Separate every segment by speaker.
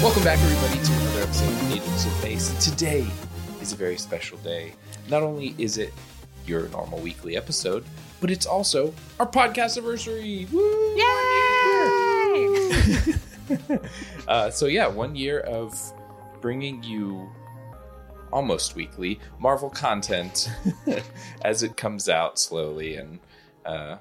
Speaker 1: Welcome back, everybody, to another episode of Natives of Base. Today is a very special day. Not only is it your normal weekly episode, but it's also our podcast anniversary. Woo! Yay! uh, so yeah, one year of bringing you almost weekly Marvel content as it comes out slowly and uh,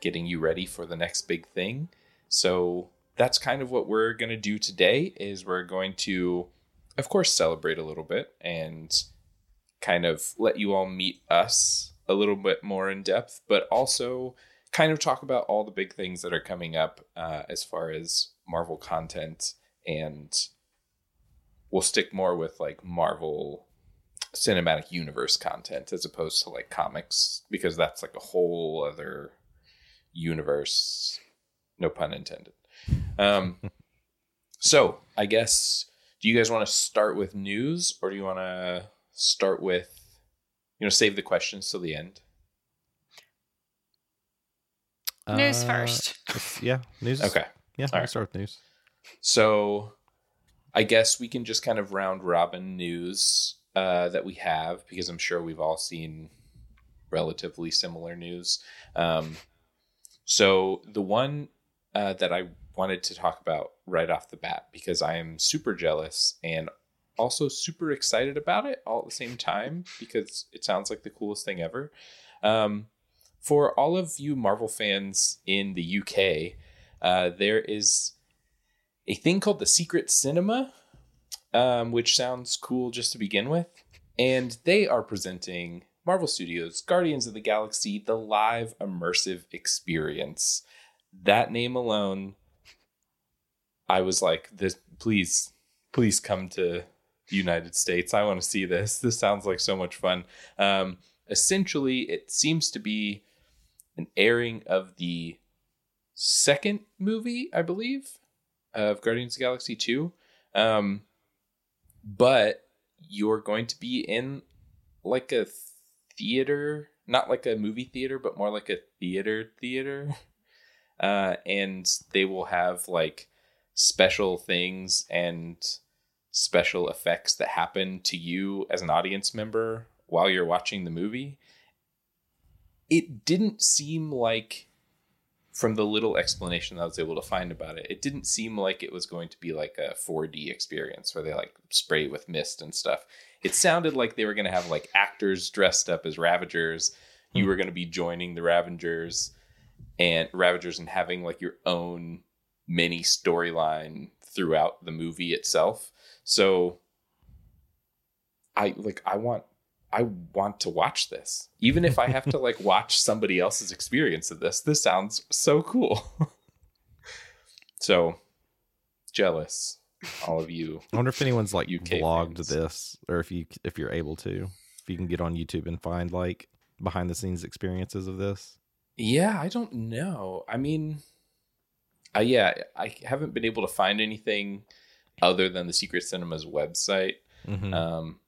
Speaker 1: getting you ready for the next big thing. So that's kind of what we're going to do today is we're going to of course celebrate a little bit and kind of let you all meet us a little bit more in depth but also kind of talk about all the big things that are coming up uh, as far as marvel content. And we'll stick more with like marvel cinematic universe content as opposed to like comics because that's like a whole other universe no pun intended um, so I guess, do you guys want to start with news or do you want to start with, you know, save the questions till the end?
Speaker 2: News
Speaker 3: Uh,
Speaker 2: first.
Speaker 3: Yeah, news.
Speaker 1: Okay.
Speaker 3: Yeah,
Speaker 1: All
Speaker 3: I'll
Speaker 1: right.
Speaker 3: start with news.
Speaker 1: So I guess we can just kind of round robin news uh, that we have because I'm sure we've all seen relatively similar news. Um, so the one uh, that I wanted to talk about right off the bat because I am super jealous and also super excited about it all at the same time because it sounds like the coolest thing ever. Um, for all of you Marvel fans in the UK, uh, there is a thing called the Secret Cinema, um, which sounds cool just to begin with. And they are presenting Marvel Studios Guardians of the Galaxy, the live immersive experience. That name alone, I was like, this please, please come to the United States. I want to see this. This sounds like so much fun. Um, essentially, it seems to be an airing of the second movie, I believe, of Guardians of Galaxy 2. Um, but you're going to be in like a theater, not like a movie theater, but more like a theater theater. Uh, and they will have like special things and special effects that happen to you as an audience member while you're watching the movie. It didn't seem like from the little explanation I was able to find about it, it didn't seem like it was going to be like a 4D experience where they like spray with mist and stuff. It sounded like they were going to have like actors dressed up as Ravagers. You hmm. were going to be joining the Ravagers and Ravagers and having like your own mini storyline throughout the movie itself. So I like I want I want to watch this. Even if I have to like watch somebody else's experience of this. This sounds so cool. so jealous all of you.
Speaker 3: I wonder if anyone's like
Speaker 1: UK
Speaker 3: vlogged
Speaker 1: fans.
Speaker 3: this, or if you if you're able to, if you can get on YouTube and find like behind the scenes experiences of this.
Speaker 1: Yeah, I don't know. I mean, uh, yeah, I haven't been able to find anything other than the Secret Cinema's website.
Speaker 3: Mhm.
Speaker 1: Um,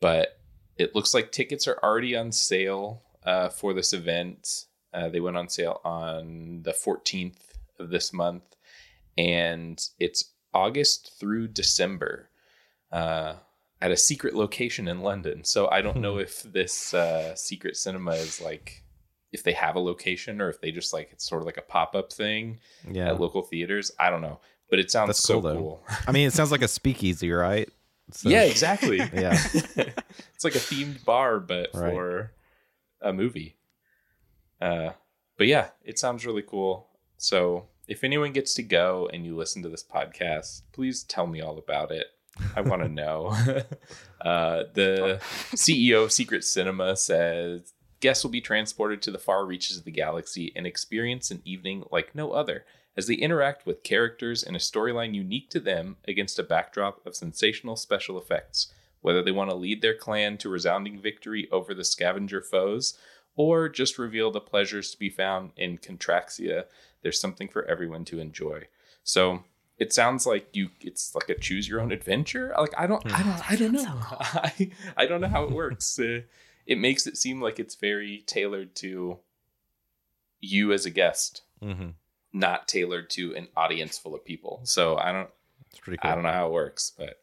Speaker 1: but it looks like tickets are already on sale uh, for this event. Uh, they went on sale on the 14th of this month, and it's August through December uh, at a secret location in London. So I don't know if this uh, secret cinema is like if they have a location or if they just like it's sort of like a pop up thing
Speaker 3: yeah.
Speaker 1: at local theaters. I don't know, but it sounds
Speaker 3: That's
Speaker 1: so
Speaker 3: cool,
Speaker 1: cool.
Speaker 3: I mean, it sounds like a speakeasy, right? So-
Speaker 1: yeah, exactly.
Speaker 3: Yeah.
Speaker 1: it's like a themed bar, but
Speaker 3: Right.
Speaker 1: for a movie. Uh, but yeah, it sounds really cool. So if anyone gets to go and you listen to this podcast, please tell me all about it. I want to know. uh, the CEO of Secret Cinema says guests will be transported to the far reaches of the galaxy and experience an evening like no other as they interact with characters in a storyline unique to them against a backdrop of sensational special effects. Whether they want to lead their clan to resounding victory over the scavenger foes or just reveal the pleasures to be found in Contraxia, there's something for everyone to enjoy. So it sounds like you it's like a choose your own adventure. Like I don't I don't I don't know. I, I don't know how it works. Uh, it makes it seem like it's very tailored to you as a guest,
Speaker 3: hmm
Speaker 1: not tailored to an audience full of people. So I don't
Speaker 3: It's pretty cool.
Speaker 1: I don't know how it works, but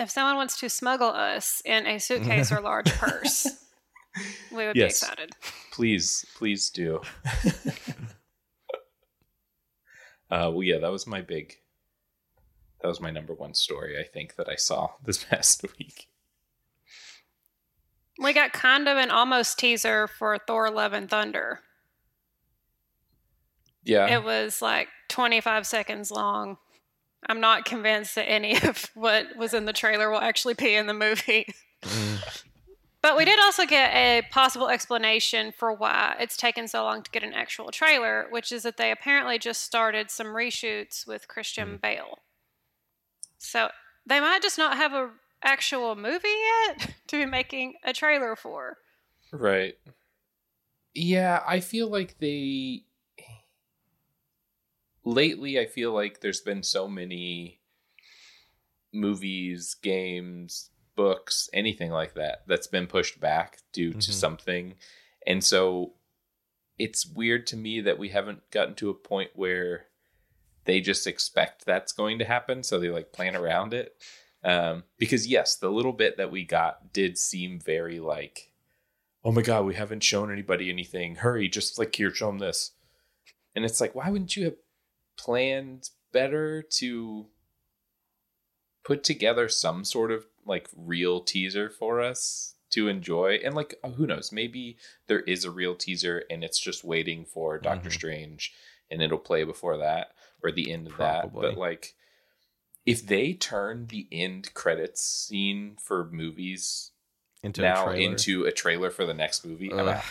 Speaker 2: If someone wants to smuggle us in a suitcase or large purse, we would
Speaker 1: Yes.
Speaker 2: be excited.
Speaker 1: please please do. uh well yeah, that was my big that was my number one story I think that I saw this past week.
Speaker 2: We got kind of an almost teaser for Thor Love and Thunder.
Speaker 1: Yeah.
Speaker 2: It was like 25 seconds long. I'm not convinced that any of what was in the trailer will actually be in the movie. But we did also get a possible explanation for why it's taken so long to get an actual trailer, which is that they apparently just started some reshoots with Christian mm-hmm. Bale. So they might just not have a actual movie yet to be making a trailer for.
Speaker 1: Right. Yeah, I feel like they lately I feel like there's been so many movies, games, books, anything like that that's been pushed back due to
Speaker 3: Mhm.
Speaker 1: something. And so it's weird to me that we haven't gotten to a point where they just expect that's going to happen so they like plan around it. Um because yes, the little bit that we got did seem very like oh my god, we haven't shown anybody anything. Hurry, just like here, show them this. And it's like, why wouldn't you have planned better to put together some sort of like real teaser for us to enjoy? And like, uh, who knows? Maybe there is a real teaser and it's just waiting for Doctor
Speaker 3: Mhm.
Speaker 1: Strange and it'll play before that or the end of that. But like, if they turn the end credits scene for movies
Speaker 3: Into
Speaker 1: now
Speaker 3: a trailer.
Speaker 1: into a trailer for the next movie.
Speaker 3: Ugh.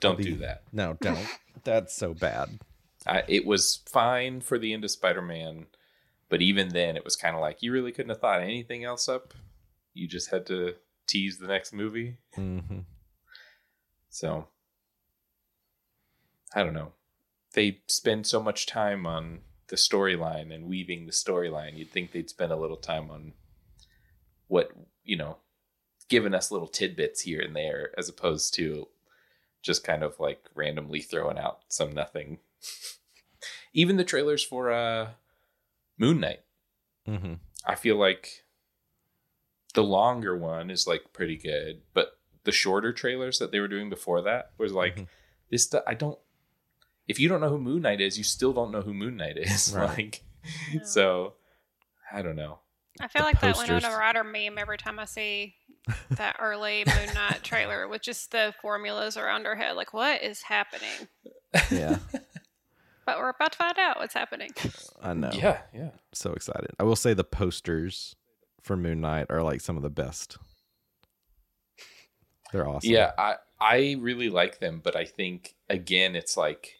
Speaker 1: Don't
Speaker 3: be-
Speaker 1: do that.
Speaker 3: No, don't. That's so bad.
Speaker 1: I, it was fine for the end of Spider-Man, but even then, it was kind of like you really couldn't have thought anything else up. You just had to tease the next movie.
Speaker 3: hmm
Speaker 1: So I don't know. They spend so much time on the storyline and weaving the storyline. You'd think they'd spend a little time on what you know, giving us little tidbits here and there, as opposed to just kind of like randomly throwing out some nothing. Even the trailers for uh Moon Knight,
Speaker 3: hmm
Speaker 1: I feel like the longer one is like pretty good, but the shorter trailers that they were doing before that was like
Speaker 3: Mhm.
Speaker 1: this. I don't. If you don't know who Moon Knight is, you still don't know who Moon Knight is.
Speaker 3: Right.
Speaker 1: Like, so I don't know.
Speaker 2: I feel
Speaker 3: The
Speaker 2: like that
Speaker 3: posters.
Speaker 2: Winona Ryder meme every time I see that early Moon Knight trailer with just the formulas around her head. Like, what is happening?
Speaker 3: Yeah,
Speaker 2: But we're about to find out what's happening.
Speaker 3: I know.
Speaker 1: Yeah, yeah.
Speaker 3: So excited. I will say the posters for Moon Knight are like some of the best. They're awesome.
Speaker 1: Yeah, I I really like them, but I think again it's like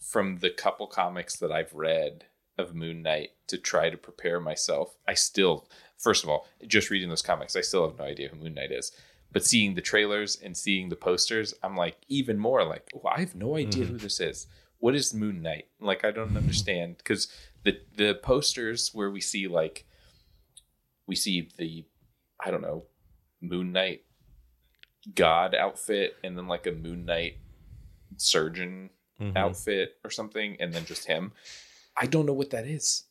Speaker 1: from the couple comics that I've read of Moon Knight to try to prepare myself. I still first of all, just reading those comics, I still have no idea who Moon Knight is. But seeing the trailers and seeing the posters, I'm like even more like, oh, I have no idea mm-hmm. who this is. What is Moon Knight? Like I don't understand because the the posters where we see like we see the I don't know Moon Knight god outfit and then like a Moon Knight surgeon
Speaker 3: Mhm.
Speaker 1: outfit or something, and then just him. I don't know what that is.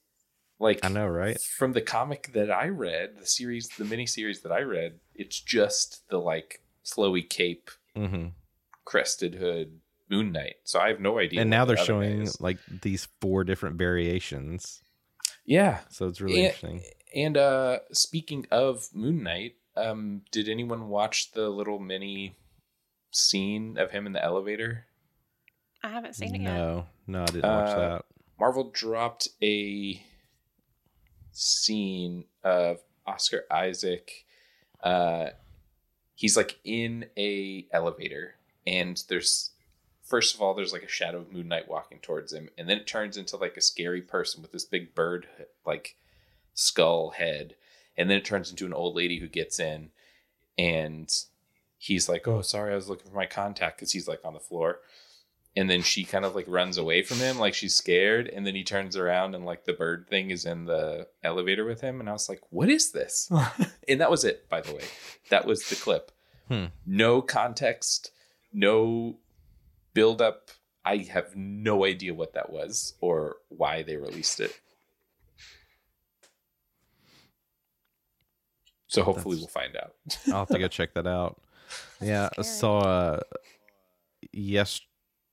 Speaker 1: Like
Speaker 3: I know, right?
Speaker 1: From the comic that I read, the series, the mini series that I read, it's just the like flowy cape,
Speaker 3: mm-hmm.
Speaker 1: crested hood, Moon Knight. So I have no idea.
Speaker 3: And now they're
Speaker 1: other
Speaker 3: showing
Speaker 1: is.
Speaker 3: like these four different variations.
Speaker 1: yeah.
Speaker 3: So it's really
Speaker 1: and,
Speaker 3: interesting.
Speaker 1: And uh speaking of Moon Knight, um, did anyone watch the little mini scene of him in the elevator?
Speaker 2: I haven't seen it yet.
Speaker 3: No, no, I didn't watch
Speaker 1: Uh,
Speaker 3: that.
Speaker 1: Marvel dropped a scene of Oscar Isaac. Uh, he's like in a elevator, and there's first of all there's like a shadow of Moon Knight walking towards him, and then it turns into like a scary person with this big bird like skull head, and then it turns into an old lady who gets in, and he's like, "Oh, sorry, I was looking for my contact," because he's like on the floor and then she kind of like runs away from him like she's scared and then he turns around and like the bird thing is in the elevator with him and i was like what is this and that was it by the way that was the clip
Speaker 3: Hmm.
Speaker 1: no context no build up i have no idea what that was or why they released it so hopefully
Speaker 3: That's-
Speaker 1: we'll find out
Speaker 3: I'll have to go check that out. Yeah, I
Speaker 2: Scary.
Speaker 3: saw uh,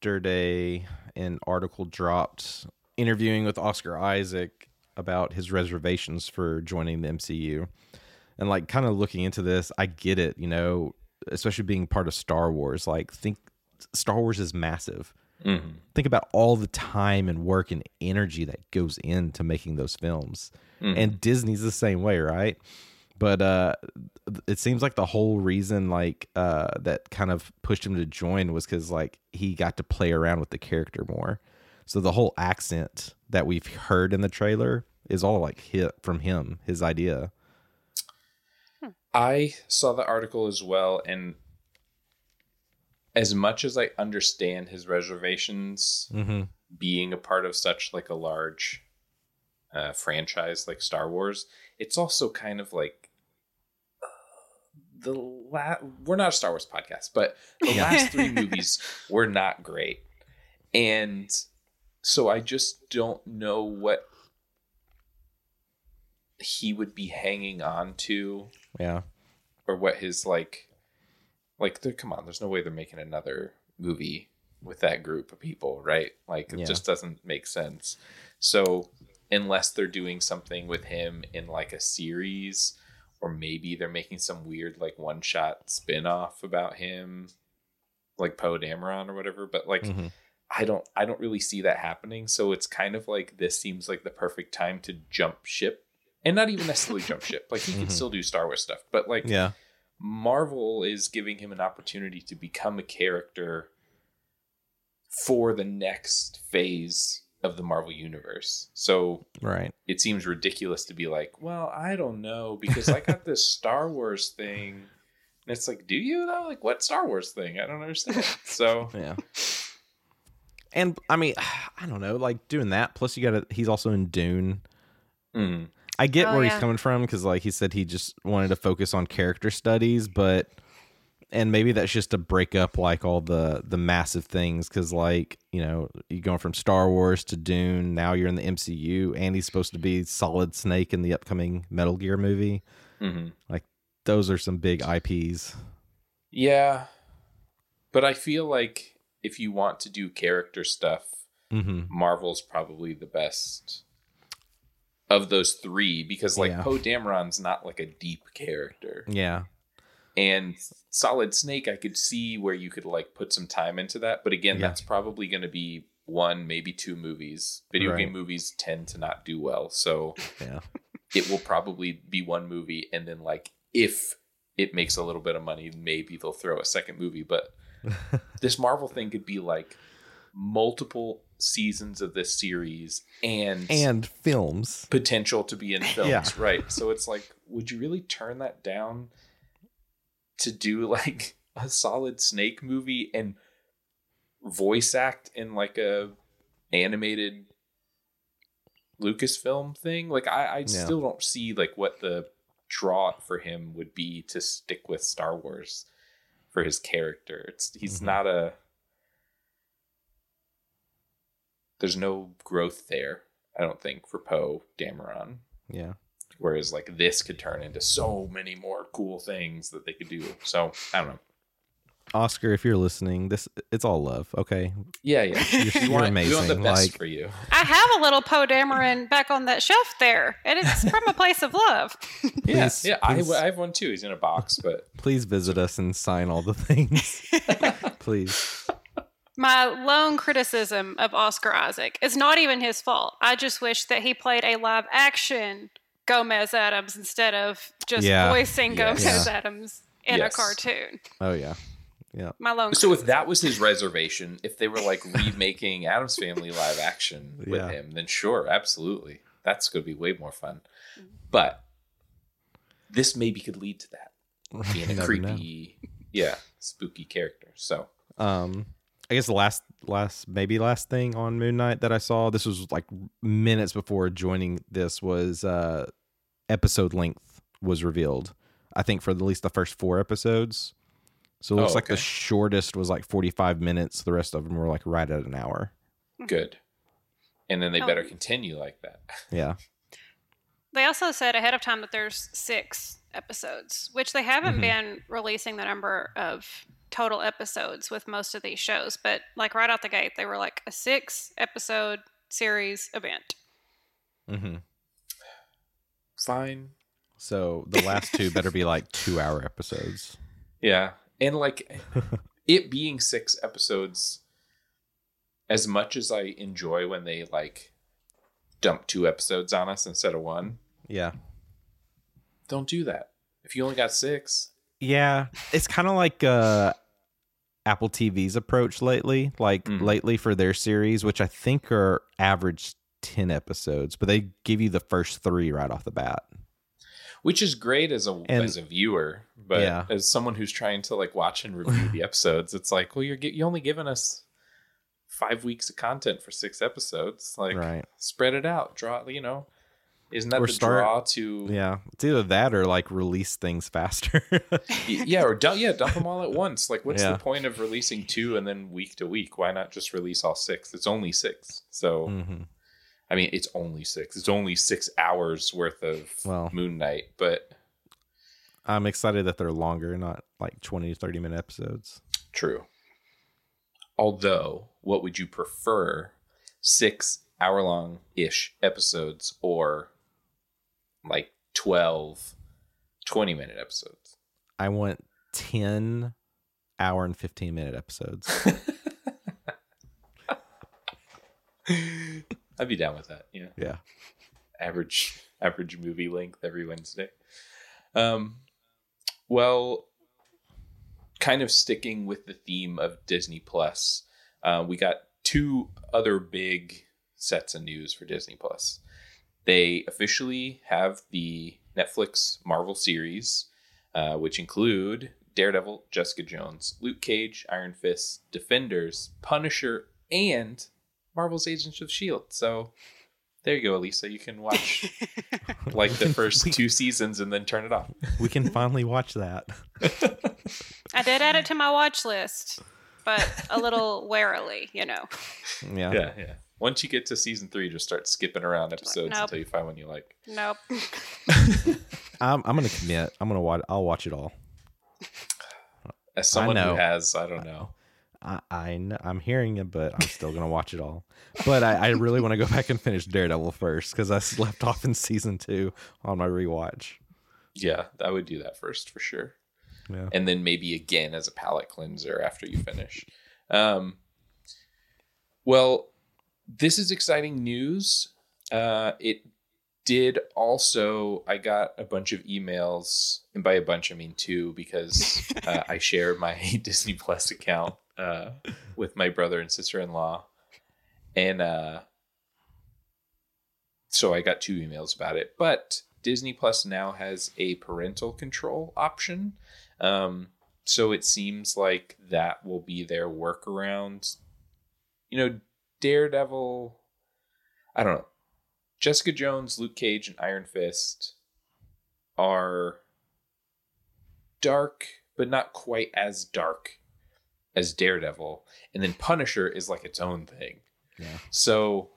Speaker 3: yesterday an article dropped interviewing with Oscar Isaac about his reservations for joining the MCU. And like kind of looking into this, I get it, you know, especially being part of Star Wars. Like think Star Wars is massive.
Speaker 1: Mhm.
Speaker 3: Think about all the time and work and energy that goes into making those films.
Speaker 1: Mhm.
Speaker 3: And Disney's the same way, right? But uh it seems like the whole reason like uh that kind of pushed him to join was cuz like he got to play around with the character more. So the whole accent that we've heard in the trailer is all like hit from him, his idea.
Speaker 1: I saw the article as well, and as much as I understand his reservations
Speaker 3: Mm-hmm.
Speaker 1: being a part of such like a large uh, franchise like Star Wars, it's also kind of like the last we're not a Star Wars podcast, but the last three movies were not great, and so I just don't know what he would be hanging on to
Speaker 3: Yeah.
Speaker 1: or what his like like they're come on there's no way they're making another movie with that group of people right like it
Speaker 3: Yeah.
Speaker 1: just doesn't make sense so unless they're doing something with him in like a series or maybe they're making some weird like one shot spin-off about him like Poe Dameron or whatever but like
Speaker 3: Mhm.
Speaker 1: I don't I don't really see that happening so it's kind of like this seems like the perfect time to jump ship and not even necessarily jump ship like he can
Speaker 3: Mhm.
Speaker 1: still do Star Wars stuff but like
Speaker 3: Yeah.
Speaker 1: Marvel is giving him an opportunity to become a character for the next phase of the Marvel universe. So
Speaker 3: Right.
Speaker 1: it seems ridiculous to be like, well, I don't know because I got this Star Wars thing. And it's like, do you though? Like what Star Wars thing? I don't understand. So
Speaker 3: Yeah. And I mean, I don't know, like doing that. Plus, you got to. He's also in Dune.
Speaker 1: mm,
Speaker 3: I get
Speaker 2: Oh,
Speaker 3: where
Speaker 2: yeah.
Speaker 3: he's coming from because, like he said, he just wanted to focus on character studies, but and maybe that's just to break up like all the the massive things because, like you know, you're going from Star Wars to Dune. Now you're in the MCU, and he's supposed to be Solid Snake in the upcoming Metal Gear movie.
Speaker 1: mhm.
Speaker 3: Like those are some big IPs.
Speaker 1: yeah. But I feel like if you want to do character stuff,
Speaker 3: hmm
Speaker 1: Marvel's probably the best of those three because like
Speaker 3: Yeah.
Speaker 1: Poe Dameron's not like a deep character.
Speaker 3: Yeah.
Speaker 1: And Solid Snake I could see where you could like put some time into that, but again,
Speaker 3: Yeah.
Speaker 1: that's probably going to be one, maybe two movies. Video
Speaker 3: Right.
Speaker 1: game movies tend to not do well, so
Speaker 3: Yeah.
Speaker 1: it will probably be one movie and then like if it makes a little bit of money, maybe they'll throw a second movie, but this Marvel thing could be like multiple seasons of this series and
Speaker 3: and films.
Speaker 1: potential to be in films,
Speaker 3: Yeah.
Speaker 1: right? So it's like, would you really turn that down to do like a solid Snake movie and voice act in like a animated Lucasfilm thing? Like, I, I
Speaker 3: Yeah.
Speaker 1: still don't see like what the draw for him would be to stick with Star Wars for his character. It's he's
Speaker 3: Mhm.
Speaker 1: not a there's no growth there, I don't think, for Poe Dameron.
Speaker 3: Yeah.
Speaker 1: Whereas like this could turn into so mm. many more cool things that they could do. So I don't know.
Speaker 3: Oscar, if you're listening, this it's all love, okay?
Speaker 1: Yeah, yeah.
Speaker 3: You're-
Speaker 1: we,
Speaker 3: you're
Speaker 1: want, we want the
Speaker 3: amazing,
Speaker 1: best
Speaker 3: like-
Speaker 1: for you.
Speaker 2: I have a little Poe Dameron back on that shelf there, and it's from a place of love.
Speaker 1: Yeah,
Speaker 3: Please-
Speaker 1: yeah. I,
Speaker 3: please-
Speaker 1: I have one too. He's in a box, but
Speaker 3: Please visit us and sign all the things. Please.
Speaker 2: My lone criticism of Oscar Isaac is not even his fault. I just wish that he played a live action Gomez Addams instead of just
Speaker 3: Yeah.
Speaker 2: voicing
Speaker 1: Yes.
Speaker 2: Gomez
Speaker 3: Yeah.
Speaker 2: Addams in
Speaker 1: Yes.
Speaker 2: a cartoon.
Speaker 3: Oh yeah. Yeah.
Speaker 2: My lone
Speaker 1: so if that was his reservation, if they were like remaking Addams Family live action with
Speaker 3: Yeah.
Speaker 1: him, then sure, absolutely, that's going to be way more fun. But this maybe could lead to that being a
Speaker 3: never
Speaker 1: creepy, yeah, spooky character. So
Speaker 3: Um, I guess the last, last, maybe last thing on Moon Knight that I saw. This was like minutes before joining. This was uh, episode length was revealed. I think for at least the first four episodes. So it looks
Speaker 1: Oh,
Speaker 3: like the shortest was like forty five minutes. The rest of them were like right at an hour.
Speaker 1: good, and then they
Speaker 2: Oh.
Speaker 1: better continue like that.
Speaker 3: Yeah.
Speaker 2: They also said ahead of time that there's six episodes, which they haven't
Speaker 3: Mhm.
Speaker 2: been releasing the number of total episodes with most of these shows. But like right out the gate, they were like a six episode series event.
Speaker 3: Mm-hmm.
Speaker 1: Fine,
Speaker 3: So the last two better be like two hour episodes.
Speaker 1: Yeah. And like it being six episodes, as much as I enjoy when they like dump two episodes on us instead of one,
Speaker 3: Yeah.
Speaker 1: don't do that. If you only got six,
Speaker 3: Yeah, it's kind of like uh, Apple TV's approach lately. Like
Speaker 1: Mhm.
Speaker 3: lately for their series, which I think are average ten episodes, but they give you the first three right off the bat.
Speaker 1: which is great as a
Speaker 3: And-
Speaker 1: as a viewer, but
Speaker 3: Yeah.
Speaker 1: as someone who's trying to like watch and review the episodes, it's like, well, you're you only giving us five weeks of content for six episodes. Like,
Speaker 3: Right.
Speaker 1: spread it out. Draw, you know, isn't that
Speaker 3: Or
Speaker 1: the
Speaker 3: start-
Speaker 1: draw to
Speaker 3: Yeah, it's either that or like release things faster.
Speaker 1: Yeah or dump yeah dump them all at once like what's
Speaker 3: Yeah.
Speaker 1: the point of releasing two and then week to week why not just release all six it's only six so
Speaker 3: hmm
Speaker 1: i mean it's only six it's only six hours worth of
Speaker 3: Well.
Speaker 1: moon knight but
Speaker 3: I'm excited that they're longer, not like 20 to 30 minute episodes.
Speaker 1: true although what would you prefer six hour long ish episodes or like 12 20 minute episodes
Speaker 3: I want 10 hour and 15 minute episodes.
Speaker 1: i'd be down with that yeah
Speaker 3: yeah.
Speaker 1: average average movie length every Wednesday. Um, well, kind of sticking with the theme of Disney Plus, uh, we got two other big sets of news for Disney Plus. They officially have the Netflix Marvel series, uh, which include Daredevil, Jessica Jones, Luke Cage, Iron Fist, Defenders, Punisher, and Marvel's Agents of Shield. So there you go, Elisa. You can watch like the first two seasons and then turn it off.
Speaker 3: We can finally watch that.
Speaker 2: I did add it to my watch list, but a little warily, you know.
Speaker 3: Yeah.
Speaker 1: Yeah, yeah. Once you get to season three, just start skipping around episodes
Speaker 2: nope.
Speaker 1: until you find one you like.
Speaker 2: Nope.
Speaker 3: I'm, I'm going to commit. I'm going to watch. I'll watch it all.
Speaker 1: As someone who has, I don't know.
Speaker 3: I, I I'm hearing it, but I'm still gonna watch it all. But I, I really want to go back and finish Daredevil first because I slept off in season two on my rewatch.
Speaker 1: Yeah, I would do that first for sure.
Speaker 3: Yeah.
Speaker 1: And then maybe again as a palate cleanser after you finish. Um, well, this is exciting news. Uh, it did also, I got a bunch of emails, and by a bunch, I mean two, because uh, I share my Disney Plus account uh, with my brother and sister in law. And uh, so I got two emails about it. But Disney Plus now has a parental control option. Um, so it seems like that will be their workaround. You know, Daredevil, I don't know. Jessica Jones, Luke Cage, and Iron Fist are dark, but not quite as dark as Daredevil. And then Punisher is like its own thing.
Speaker 3: Yeah.
Speaker 1: So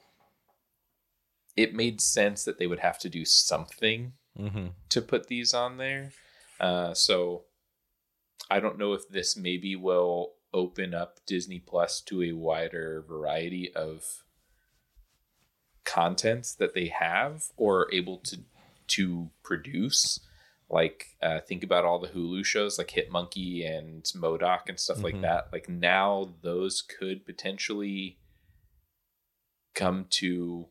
Speaker 1: it made sense that they would have to do something
Speaker 3: Mm-hmm.
Speaker 1: to put these on there. Uh, so I don't know if this maybe will open up Disney Plus to a wider variety of contents that they have or are able to to produce. Like uh, think about all the Hulu shows like Hit Monkey and M.O.D.O.K. and stuff like
Speaker 3: Mhm.
Speaker 1: that. Like now those could potentially come to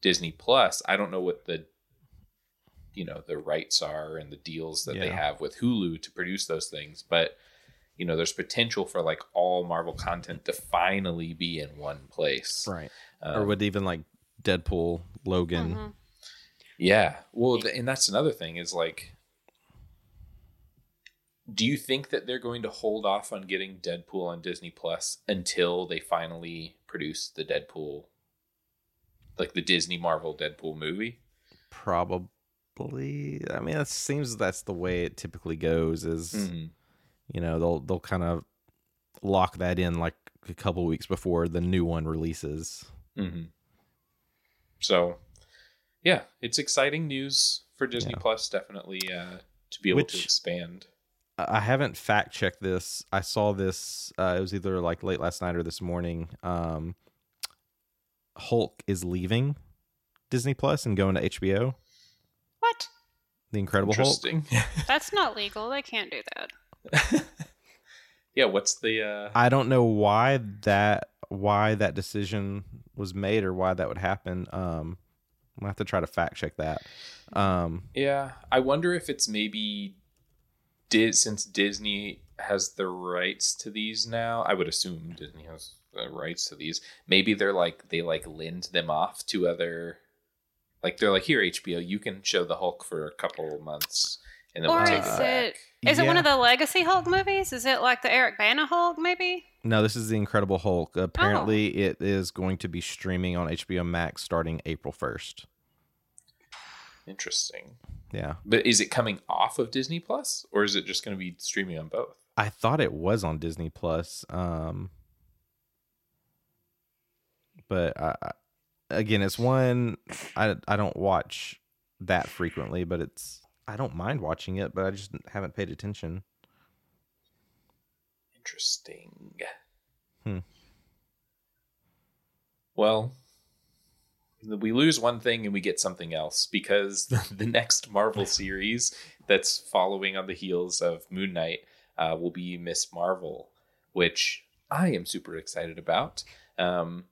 Speaker 1: Disney Plus. I don't know what the you know the rights are and the deals that they have with Hulu to produce those things, but you know there's potential for like all Marvel content to finally be in one place.
Speaker 3: Right.
Speaker 1: Um,
Speaker 3: or would even like Deadpool, Logan.
Speaker 2: Mhm.
Speaker 1: Yeah. Well, th- and that's another thing is like, do you think that they're going to hold off on getting Deadpool on Disney Plus until they finally produce the Deadpool, like the Disney Marvel Deadpool movie?
Speaker 3: Probably. I mean, it seems that's the way it typically goes. Is
Speaker 1: Mhm.
Speaker 3: You know they'll they'll kind of lock that in like a couple weeks before the new one releases.
Speaker 1: Mm-hmm. So, yeah, it's exciting news for Disney
Speaker 3: Yeah.
Speaker 1: Plus. Definitely uh, to be able to expand.
Speaker 3: I haven't fact checked this. I saw this. Uh, it was either like late last night or this morning. Um, Hulk is leaving Disney Plus and going to HBO.
Speaker 2: What?
Speaker 3: The Incredible Hulk.
Speaker 2: That's not legal. They can't do that.
Speaker 1: yeah. What's the? Uh,
Speaker 3: I don't know why that why that decision was made or why that would happen. Um, I'll have to try to fact check that. Um,
Speaker 1: Yeah, I wonder if it's maybe did since Disney has the rights to these now. I would assume Disney has the rights to these. Maybe they're like they like lend them off to other. Like they're like here HBO, you can show the Hulk for a couple of months, and then
Speaker 2: Or
Speaker 1: we'll take
Speaker 2: is
Speaker 1: it back.
Speaker 2: it? Is it one of the Legacy Hulk movies? Is it like the Eric Bana Hulk? Maybe.
Speaker 3: no, this is the Incredible Hulk.
Speaker 2: Oh.
Speaker 3: Apparently, it is going to be streaming on HBO Max starting April first.
Speaker 1: Interesting.
Speaker 3: Yeah,
Speaker 1: But is it coming off of Disney Plus, or is it just going to be streaming on both?
Speaker 3: I thought it was on Disney Plus. Um, but I, I- again, it's one I I don't watch that frequently, but it's I don't mind watching it, but I just haven't paid attention.
Speaker 1: Interesting.
Speaker 3: Hmm.
Speaker 1: Well, we lose one thing and we get something else because the next Marvel series that's following on the heels of Moon Knight uh, will be Ms. Marvel, which I am super excited about. Um,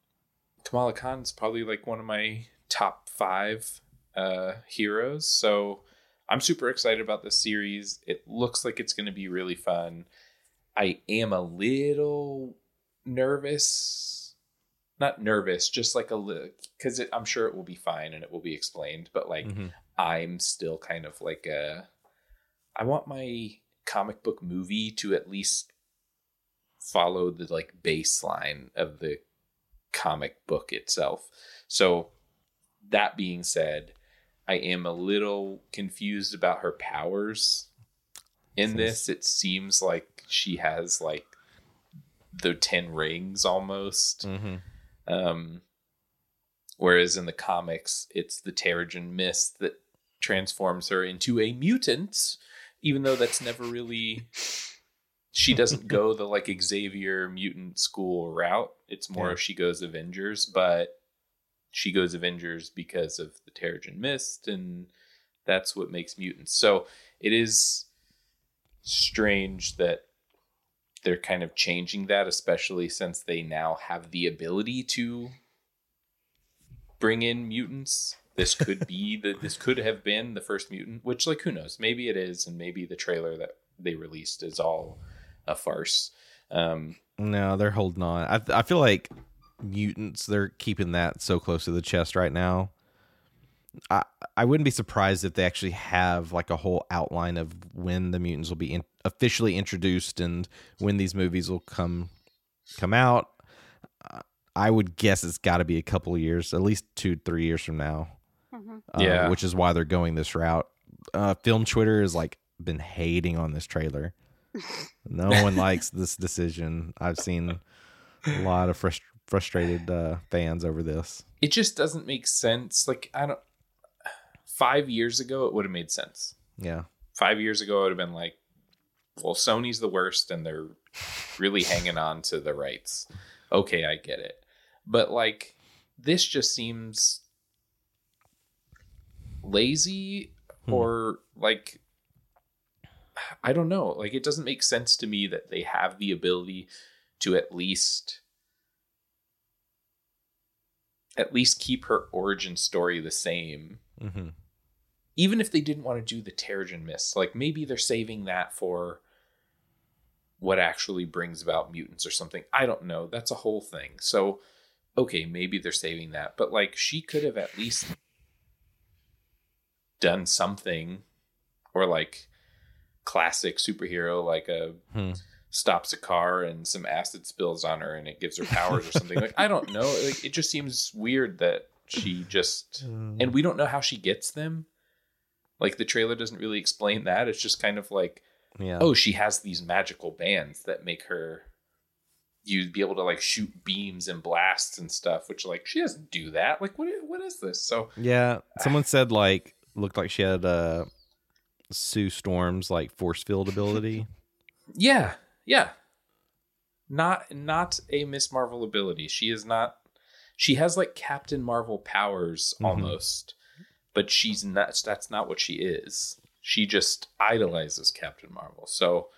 Speaker 1: Kamala is probably like one of my top five uh, heroes, so I'm super excited about this series. It looks like it's going to be really fun. I am a little nervous. Not nervous, just like a little, because I'm sure it will be fine and it will be explained. But like,
Speaker 3: Mhm.
Speaker 1: I'm still kind of like a. I want my comic book movie to at least follow the like baseline of the comic book itself. So, that being said, I am a little confused about her powers in
Speaker 3: Seems-
Speaker 1: this. It seems like she has like the 10 rings almost.
Speaker 3: Mm-hmm.
Speaker 1: Um, whereas in the comics, it's the Terrigen Mist that transforms her into a mutant, even though that's never really. She doesn't go the like Xavier mutant school route. It's more
Speaker 3: Yeah.
Speaker 1: if she goes Avengers, but she goes Avengers because of the Terrigen Mist, and that's what makes mutants. So it is strange that they're kind of changing that, especially since they now have the ability to bring in mutants. This could be the this could have been the first mutant, which like who knows? Maybe it is, and maybe the trailer that they released is all a farce. Um,
Speaker 3: No, they're holding on. I I feel like mutants. They're keeping that so close to the chest right now. I I wouldn't be surprised if they actually have like a whole outline of when the mutants will be in, officially introduced and when these movies will come come out. Uh, I would guess it's got to be a couple of years, at least two three years from now.
Speaker 2: Mhm.
Speaker 3: uh,
Speaker 1: Yeah.
Speaker 3: which is why they're going this route. uh, film Twitter has like been hating on this trailer. No one likes this decision. I've seen a lot of frust- frustrated uh, fans over this.
Speaker 1: It just doesn't make sense. Like I don't. Five years ago, it would have made sense.
Speaker 3: Yeah.
Speaker 1: Five years ago, it would have been like, well, Sony's the worst, and they're really hanging on to the rights. Okay, I get it, but like this just seems lazy
Speaker 3: Hmm.
Speaker 1: or like I don't know. Like it doesn't make sense to me that they have the ability to at least at least keep her origin story the same.
Speaker 3: Mm-hmm.
Speaker 1: Even if they didn't want to do the Terrigen Mist, like maybe they're saving that for what actually brings about mutants or something. I don't know. That's a whole thing. So, okay, maybe they're saving that, but like she could have at least done something or like classic superhero like a
Speaker 3: Hmm.
Speaker 1: Stops a car and some acid spills on her and it gives her powers or something. Like i don't know. Like it just seems weird that she just and we don't know how she gets them. Like the trailer doesn't really explain that. It's just kind of like
Speaker 3: Yeah.
Speaker 1: oh she has these magical bands that make her you'd be able to like shoot beams and blasts and stuff which like she doesn't do that. Like what what is this? So
Speaker 3: Yeah. Someone said like looked like she had uh Sue Storm's like force field ability.
Speaker 1: Yeah, yeah. Not not a Ms. Marvel ability. She is not. She has like Captain Marvel powers
Speaker 3: Mhm.
Speaker 1: almost, but she's not. That's not what she is. She just idolizes Captain Marvel. So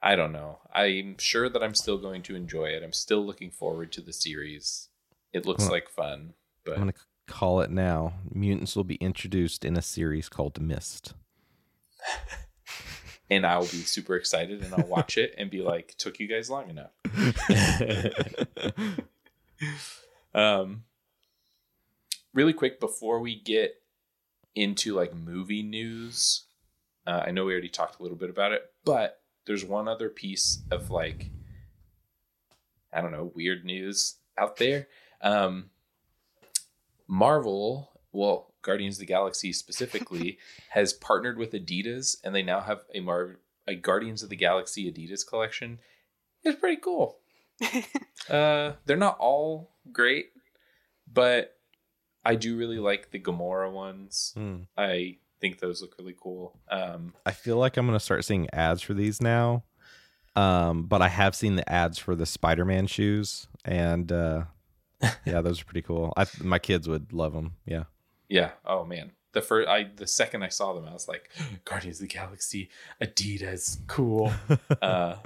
Speaker 1: I don't know. I'm sure that I'm still going to enjoy it. I'm still looking forward to the series. It looks
Speaker 3: Well,
Speaker 1: like fun, but
Speaker 3: I'm gonna call it now. Mutants will be introduced in a series called Mist.
Speaker 1: and I'll be super excited and I'll watch it and be like, "Took you guys long enough." um really quick before we get into like movie news uh, i know we already talked a little bit about it but there's one other piece of like i don't know weird news out there um marvel well guardians of the galaxy specifically has partnered with adidas and they now have a Mar- a guardians of the galaxy adidas collection it's pretty cool uh, they're not all great, but I do really like the Gamora ones.
Speaker 3: Hmm.
Speaker 1: I think those look really cool. Um,
Speaker 3: I feel like I'm gonna start seeing ads for these now. Um, but I have seen the ads for the Spider-Man shoes, and uh, yeah, those are pretty cool. I my kids would love them. Yeah.
Speaker 1: Yeah. Oh man, the first I the second I saw them, I was like, Guardians of the Galaxy, Adidas, cool. Uh,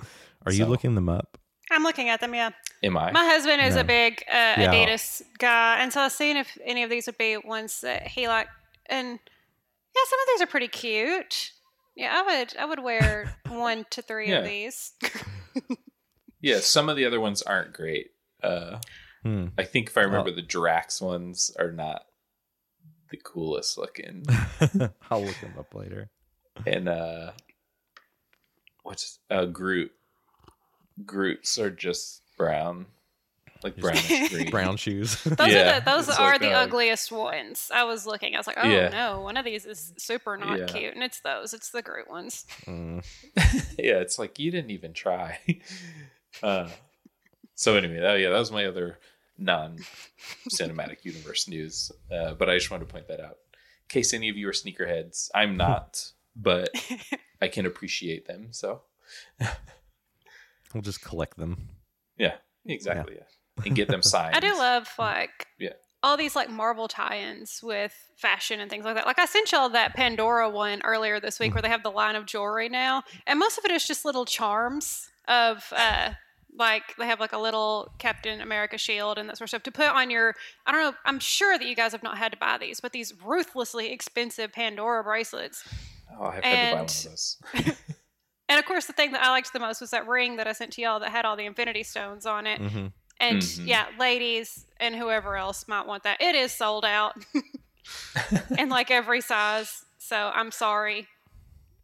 Speaker 3: Are you
Speaker 1: So-
Speaker 3: looking them up?
Speaker 2: I'm looking at them, yeah.
Speaker 1: am I?
Speaker 2: My husband is
Speaker 3: No.
Speaker 2: a big uh,
Speaker 3: Yeah.
Speaker 2: Adidas guy, and so I was seeing if any of these would be ones that he liked. And yeah, some of these are pretty cute. Yeah, I would I would wear one to three
Speaker 1: Yeah.
Speaker 2: of these.
Speaker 1: yeah, some of the other ones aren't great. Uh,
Speaker 3: Hmm.
Speaker 1: I think if I remember,
Speaker 3: Oh.
Speaker 1: the Drax ones are not the coolest looking.
Speaker 3: I'll look them up later.
Speaker 1: and uh what's uh Groot. Groots are just brown. Like brownish green.
Speaker 3: Brown shoes.
Speaker 2: Those
Speaker 1: Yeah,
Speaker 2: are the, those are
Speaker 1: like,
Speaker 2: the
Speaker 1: uh,
Speaker 2: ugliest ones. I was looking. I was like, oh
Speaker 1: Yeah.
Speaker 2: no, one of these is super not
Speaker 1: Yeah.
Speaker 2: cute, and it's those. It's the Groot ones.
Speaker 3: Mm.
Speaker 1: yeah, it's like you didn't even try. uh so anyway, that yeah, that was my other non cinematic universe news. Uh, but I just wanted to point that out. In case any of you are sneakerheads. I'm not, but I can appreciate them. So
Speaker 3: We'll just collect them.
Speaker 1: yeah, exactly. Yeah. And get them signed.
Speaker 2: I do love like
Speaker 1: Yeah.
Speaker 2: all these like Marvel tie-ins with fashion and things like that. Like I sent y'all that Pandora one earlier this week where they have the line of jewelry now, and most of it is just little charms of uh like they have like a little Captain America shield and that sort of stuff to put on your. I don't know. I'm sure that you guys have not had to buy these, but these ruthlessly expensive Pandora bracelets.
Speaker 1: Oh, I've had to buy one
Speaker 2: And-
Speaker 1: of those.
Speaker 2: And of course, the thing that I liked the most was that ring that I sent to y'all that had all the Infinity Stones on it.
Speaker 3: hmm
Speaker 2: And
Speaker 1: Mhm.
Speaker 2: yeah, ladies and whoever else might want that. It is sold out in like every size. So I'm sorry.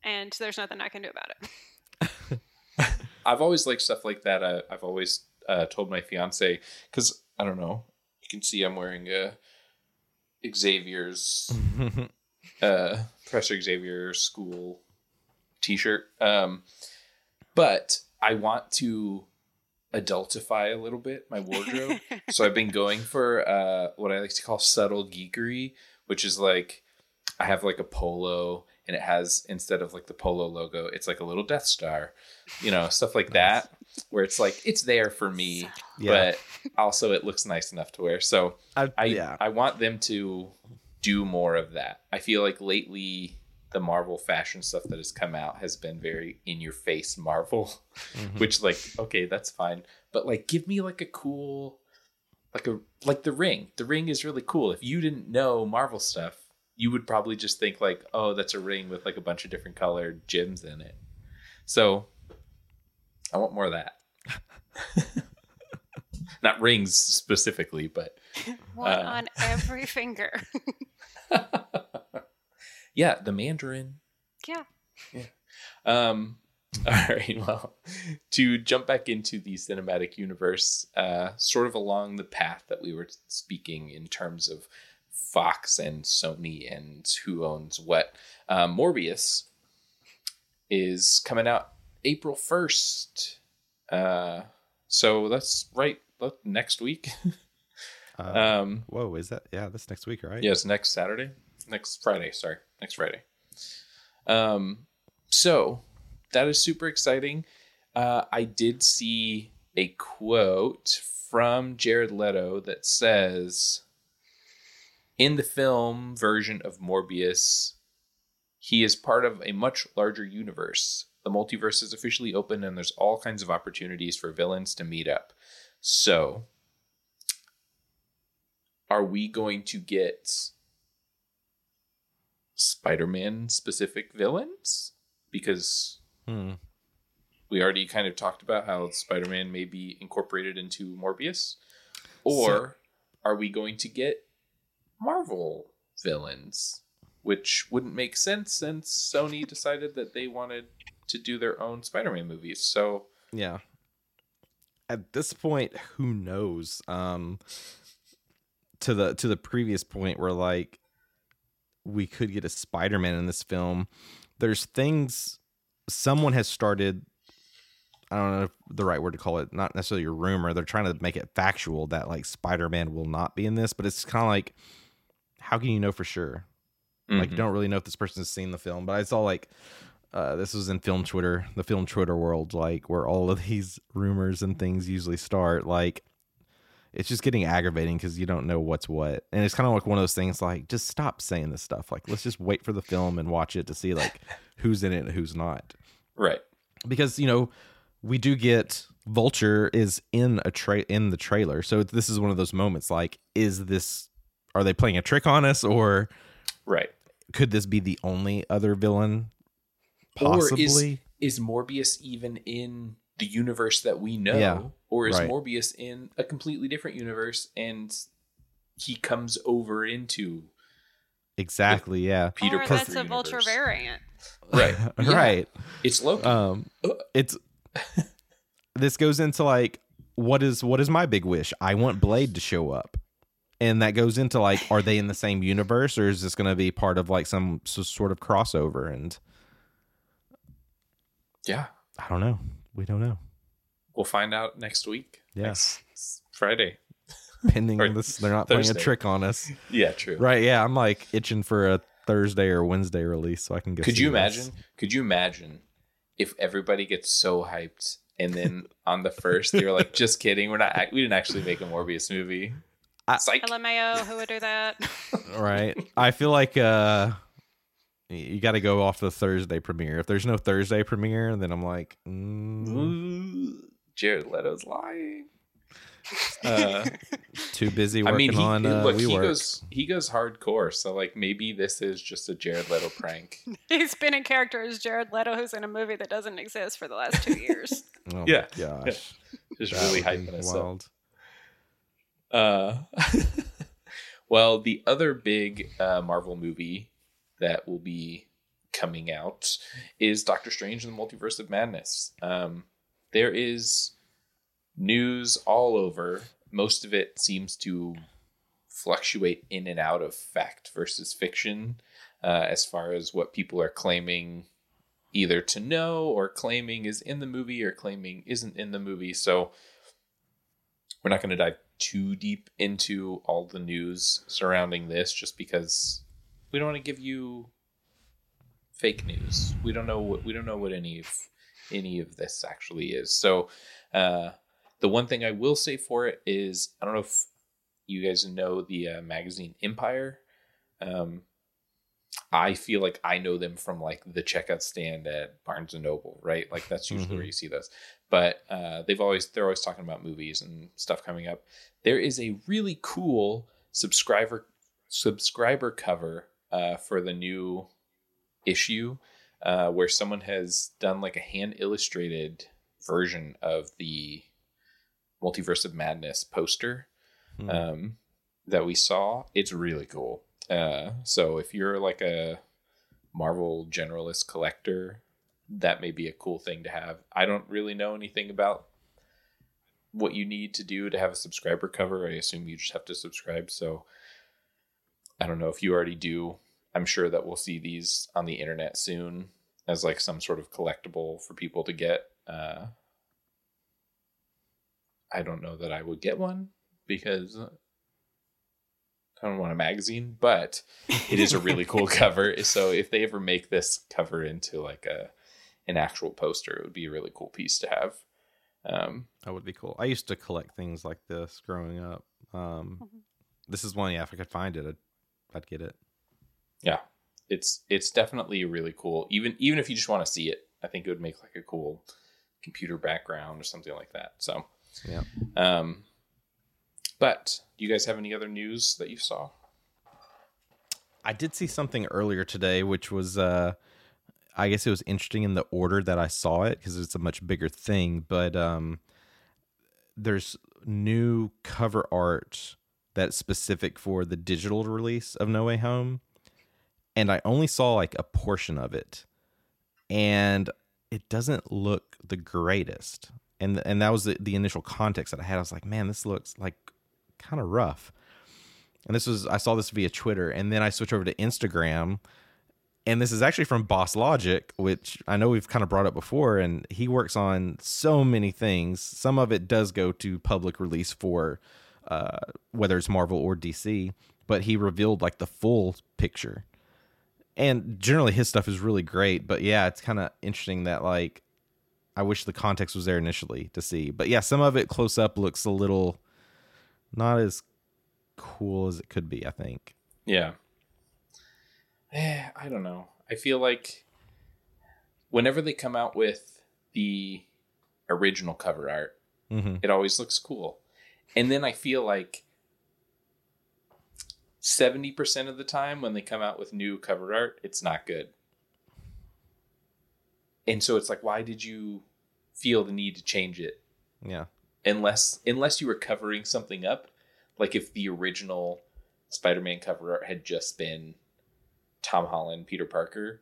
Speaker 2: And there's nothing I can do about it.
Speaker 1: I've always liked stuff like that. I, I've always uh, told my fiance because I don't know. You can see I'm wearing a Xavier's uh, Professor Xavier School T-shirt. Um, but I want to adultify a little bit my wardrobe, so I've been going for uh, what I like to call subtle geekery, which is like I have like a polo and it has instead of like the polo logo, it's like a little Death Star, you know, stuff like that, where it's like it's there for me,
Speaker 3: Yeah.
Speaker 1: but also it looks nice enough to wear. So
Speaker 3: I,
Speaker 1: I
Speaker 3: yeah.
Speaker 1: I want them to do more of that. I feel like lately the Marvel fashion stuff that has come out has been very in your face Marvel, mm-hmm. which like okay, that's fine, but like give me like a cool like a like the ring. The ring is really cool. If you didn't know Marvel stuff, you would probably just think like, "Oh, that's a ring with like a bunch of different colored gems in it." So, I want more of that. Not rings specifically, but
Speaker 2: One
Speaker 1: Uh.
Speaker 2: on every finger.
Speaker 1: yeah, the Mandarin.
Speaker 2: yeah.
Speaker 1: Um, all right. Well, to jump back into the cinematic universe, uh, sort of along the path that we were speaking in terms of Fox and Sony and who owns what, uh, Morbius is coming out April first. Uh, so that's right. Next week.
Speaker 3: Uh,
Speaker 1: um,
Speaker 3: whoa, is that? Yeah, that's next week, right?
Speaker 1: Yes, next Saturday, next Friday. Sorry, next Friday. Um, so that is super exciting. Uh, I did see a quote from Jared Leto that says, "In the film version of Morbius, he is part of a much larger universe. The multiverse is officially open, and there's all kinds of opportunities for villains to meet up. So." are we going to get Spider-Man specific villains? Because
Speaker 3: Hmm.
Speaker 1: we already kind of talked about how Spider-Man may be incorporated into Morbius. Or are we going to get Marvel villains? Which wouldn't make sense since Sony decided that they wanted to do their own Spider-Man movies. So
Speaker 3: Yeah. At this point, who knows? Um to the to the previous point where like we could get a Spider-Man in this film. There's things someone has started I don't know if the right word to call it, not necessarily a rumor. They're trying to make it factual that like Spider-Man will not be in this, but it's kind of like how can you know for sure? Like
Speaker 1: Mhm.
Speaker 3: you don't really know if this person's seen the film, but I saw like uh, this was in film Twitter, the film Twitter world, like where all of these rumors and things usually start. Like it's just getting aggravating because you don't know what's what, and it's kind of like one of those things. Like just stop saying this stuff. Like let's just wait for the film and watch it to see like who's in it and who's not.
Speaker 1: right.
Speaker 3: Because you know we do get Vulture is in a tra- in the trailer, so this is one of those moments. Like, is this are they playing a trick on us or?
Speaker 1: Right.
Speaker 3: could this be the only other villain
Speaker 1: Or
Speaker 3: possibly
Speaker 1: is is Morbius even in the universe that we know?
Speaker 3: Yeah,
Speaker 1: or is
Speaker 3: right.
Speaker 1: Morbius in a completely different universe and he comes over into
Speaker 3: exactly yeah
Speaker 1: Peter
Speaker 2: or
Speaker 1: Parker
Speaker 2: that's a vulture variant.
Speaker 1: Right. Yeah.
Speaker 3: right
Speaker 1: It's Loki.
Speaker 3: um it's this goes into like what is what is my big wish i want blade to show up and that goes into like are they in the same universe or is this going to be part of like some sort of crossover and
Speaker 1: yeah.
Speaker 3: i don't know we don't know
Speaker 1: We'll find out next week.
Speaker 3: Yeah.
Speaker 1: Friday.
Speaker 3: pending this they're not playing a trick on us
Speaker 1: Yeah, true.
Speaker 3: right yeah i'm like itching for a thursday or wednesday release so i can get
Speaker 1: Could you
Speaker 3: this.
Speaker 1: imagine? Could you imagine if everybody gets so hyped and then on the first they're like, "Just kidding, we're not. We didn't actually make a Morbius movie."
Speaker 3: I-
Speaker 1: It's like,
Speaker 2: LMAO, who would do that?
Speaker 3: right i feel like uh you got to go off the thursday premiere if there's no thursday premiere then i'm like mm,
Speaker 1: "Ooh, Jared Leto's lying. Uh,
Speaker 3: too busy
Speaker 1: I
Speaker 3: working
Speaker 1: mean, he,
Speaker 3: on uh,
Speaker 1: look, he goes he goes hardcore. So like maybe this is just a Jared Leto prank.
Speaker 2: He's been in character as Jared Leto, who's in a movie that doesn't exist for the last two years.
Speaker 3: oh
Speaker 1: yeah.
Speaker 3: my gosh
Speaker 1: Just
Speaker 3: That
Speaker 1: really
Speaker 3: would be
Speaker 1: hyping us up. Uh, well, the other big uh, Marvel movie that will be coming out is Doctor Strange and the Multiverse of Madness. Um, there is news all over. Most of it seems to fluctuate in and out of fact versus fiction. uh, as far as what people are claiming either to know or claiming is in the movie or claiming isn't in the movie. So we're not going to dive too deep into all the news surrounding this just because we don't want to give you fake news. We don't know what we don't know what any of any of this actually is. So uh the one thing I will say for it is I don't know if you guys know the uh, magazine Empire. Um I feel like I know them from like the checkout stand at Barnes and Noble, right? Like that's usually mm-hmm. where you see those. But uh, they've always they're always talking about movies and stuff coming up. There is a really cool subscriber subscriber cover uh, for the new issue uh, where someone has done like a hand illustrated version of the Multiverse of Madness poster hmm. um, that we saw. It's really cool. Uh, so if you're like a Marvel generalist collector, that may be a cool thing to have. I don't really know anything about what you need to do to have a subscriber cover. I assume you just have to subscribe. So I don't know if you already do. I'm sure that we'll see these on the internet soon as like some sort of collectible for people to get. Uh, I don't know that I would get one because I don't want a magazine, but it is a really cool cover. So if they ever make this cover into like a an actual poster, it would be a really cool piece to have. Um,
Speaker 3: that would be cool. I used to collect things like this growing up. Um, mm-hmm. This is one. Yeah, if I could find it, I'd, I'd get it.
Speaker 1: Yeah, it's it's definitely really cool. Even even if you just want to see it, I think it would make like a cool computer background or something like that. So
Speaker 3: yeah.
Speaker 1: Um, but do you guys have any other news that you saw?
Speaker 3: I did see something earlier today, which was, uh, I guess it was interesting in the order that I saw it because it's a much bigger thing. But um, there's new cover art that's specific for the digital release of No Way Home, and I only saw like a portion of it, and it doesn't look the greatest. And and that was the, the initial context that I had. I was like, man, this looks like kind of rough. And this was I saw this via Twitter, and then I switch over to Instagram, and this is actually from Boss Logic, which I know we've kind of brought up before, and he works on so many things. Some of it does go to public release for uh, whether it's Marvel or DC, but he revealed like the full picture. And generally, his stuff is really great. But yeah, it's kind of interesting that like I wish the context was there initially to see. But yeah, some of it close up looks a little not as cool as it could be, I think.
Speaker 1: Yeah. Eh, I don't know. I feel like whenever they come out with the original cover art, mm-hmm. it always looks cool. And then I feel like 70% of the time when they come out with new cover art, it's not good. And so it's like, why did you feel the need to change it?
Speaker 3: Yeah
Speaker 1: unless unless you were covering something up like if the original spider-man cover art had just been tom holland peter parker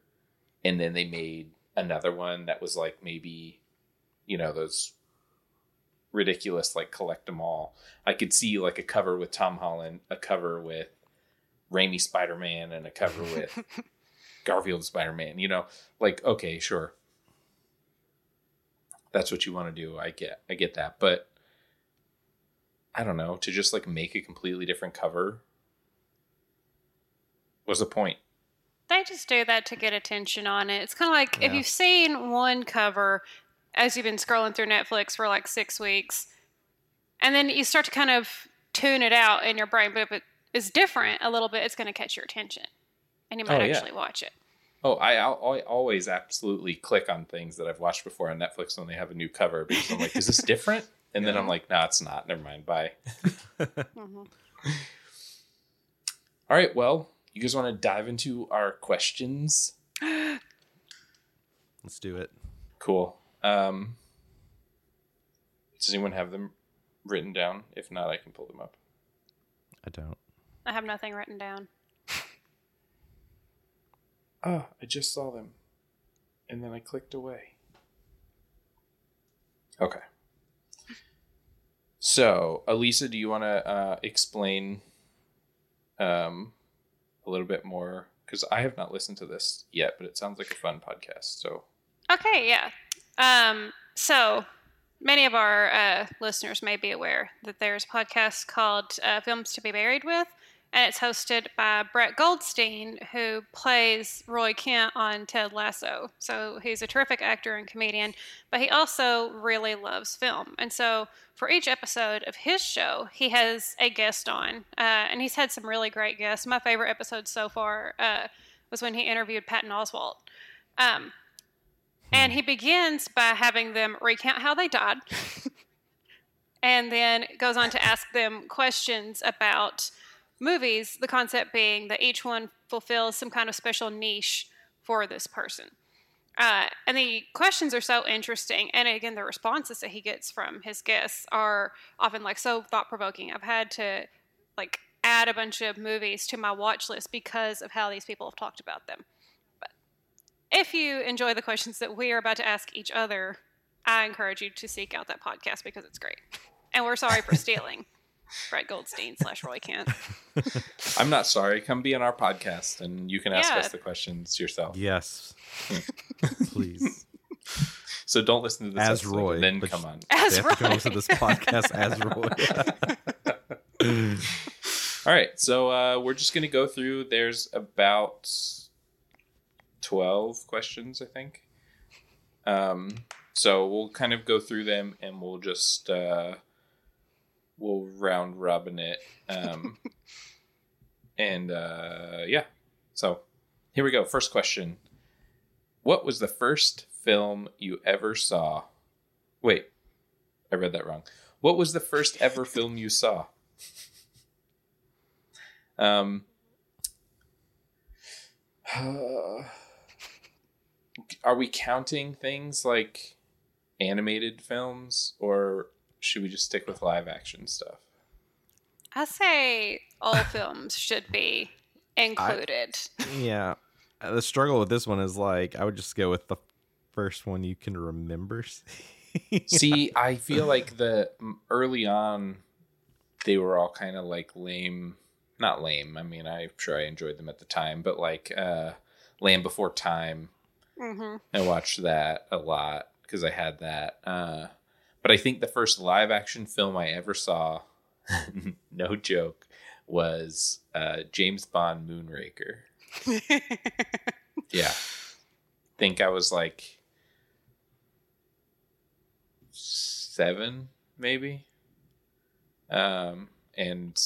Speaker 1: and then they made another one that was like maybe you know those ridiculous like collect them all i could see like a cover with tom holland a cover with Raimi Spider-Man and a cover with Garfield Spider-Man, you know, like okay, sure. That's what you want to do. I get I get that. But I don't know, to just like make a completely different cover. What's the point?
Speaker 2: They just do that to get attention on it. It's kind of like yeah. if you've seen one cover as you've been scrolling through Netflix for like six weeks, and then you start to kind of tune it out in your brain, but if it is different a little bit, it's going to catch your attention, and you might oh, actually yeah. watch it.
Speaker 1: Oh, I, I always absolutely click on things that I've watched before on Netflix when they have a new cover because I'm like, is this different? And then I'm like, no, nah, it's not. Never mind. Bye. mm-hmm. All right. Well, you guys want to dive into our questions?
Speaker 3: Let's do it.
Speaker 1: Cool. Um, does anyone have them written down? If not, I can pull them up.
Speaker 3: I don't.
Speaker 2: I have nothing written down.
Speaker 1: oh, I just saw them. And then I clicked away. Okay. So, Elisa, do you want to uh, explain um, a little bit more because I have not listened to this yet, but it sounds like a fun podcast. So
Speaker 2: Okay, yeah. Um, so many of our uh, listeners may be aware that there's a podcast called uh, Films to Be Buried With, and it's hosted by Brett Goldstein, who plays Roy Kent on Ted Lasso. So he's a terrific actor and comedian, but he also really loves film. And so for each episode of his show, he has a guest on, uh, and he's had some really great guests. My favorite episode so far uh, was when he interviewed Patton Oswalt. Um, and he begins by having them recount how they died, and then goes on to ask them questions about movies, the concept being that each one fulfills some kind of special niche for this person. Uh, and the questions are so interesting. And again, the responses that he gets from his guests are often like so thought provoking. I've had to like add a bunch of movies to my watch list because of how these people have talked about them. But if you enjoy the questions that we are about to ask each other, I encourage you to seek out that podcast because it's great. And we're sorry for stealing Brett Goldstein slash Roy Kent.
Speaker 1: I'm not sorry. Come be on our podcast, and you can ask
Speaker 2: Yeah.
Speaker 1: us the questions yourself.
Speaker 3: Yes. Please.
Speaker 1: So don't listen to this
Speaker 3: As
Speaker 1: episode,
Speaker 3: Roy.
Speaker 1: and then
Speaker 3: but
Speaker 1: come on.
Speaker 2: As
Speaker 3: they have to come
Speaker 2: Roy.
Speaker 3: listen to this podcast as Roy.
Speaker 1: All right, so uh, we're just gonna go through. There's about twelve questions, I think. Um, so we'll kind of go through them, and we'll just uh, we'll round robin it. Um, and uh, yeah, so here we go. First question: What was the first film you ever saw? Wait, I read that wrong. What was the first ever film you saw? Um, are we counting things like animated films, or should we just stick with live action stuff?
Speaker 2: I say all films should be included.
Speaker 3: yeah. Uh, The struggle with this one is like I would just go with the first one you can remember.
Speaker 1: See, I feel like the early on, they were all kind of like lame. Not lame. I mean, I'm sure I enjoyed them at the time, but like uh, Land Before Time.
Speaker 2: hmm
Speaker 1: I watched that a lot because I had that. Uh, but I think the first live action film I ever saw, no joke, was uh, James Bond Moonraker. Yeah. think I was like seven, maybe. Um, and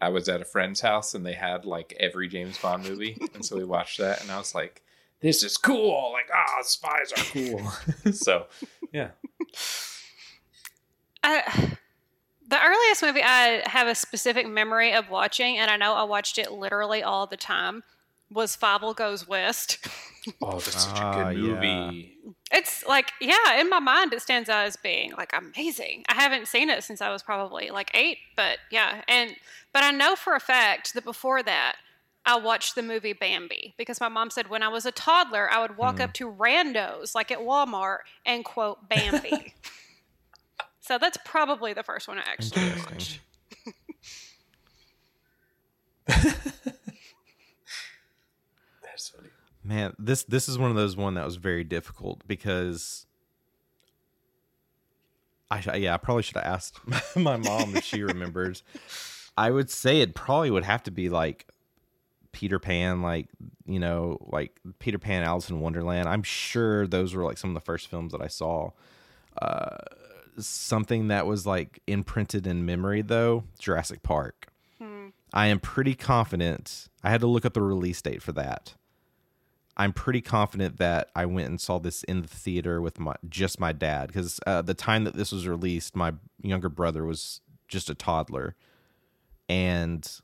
Speaker 1: I was at a friend's house and they had like every James Bond movie. and so we watched that and I was like, this is cool. Like, ah, spies are cool. so, yeah.
Speaker 2: I, the earliest movie I have a specific memory of watching, and I know I watched it literally all the time, was Fievel Goes West.
Speaker 1: Oh, that's such
Speaker 3: Ah,
Speaker 1: a good
Speaker 3: yeah.
Speaker 1: movie.
Speaker 2: It's like, yeah, in my mind, it stands out as being like amazing. I haven't seen it since I was probably like eight, but yeah, and but I know for a fact that before that, I watched the movie Bambi because my mom said when I was a toddler, I would walk up hmm. to randos like at Walmart and quote Bambi. so that's probably the first one I actually watched.
Speaker 1: That's funny.
Speaker 3: Man, this this is one of those one that was very difficult because I yeah I probably should have asked my mom if she remembers. I would say it probably would have to be like Peter Pan, like you know, like Peter Pan, Alice in Wonderland. I'm sure those were like some of the first films that I saw. Uh, something that was like imprinted in memory though, Jurassic Park. I am pretty confident. I had to look up the release date for that. I'm pretty confident that I went and saw this in the theater with my just my dad because uh, the time that this was released, my younger brother was just a toddler, and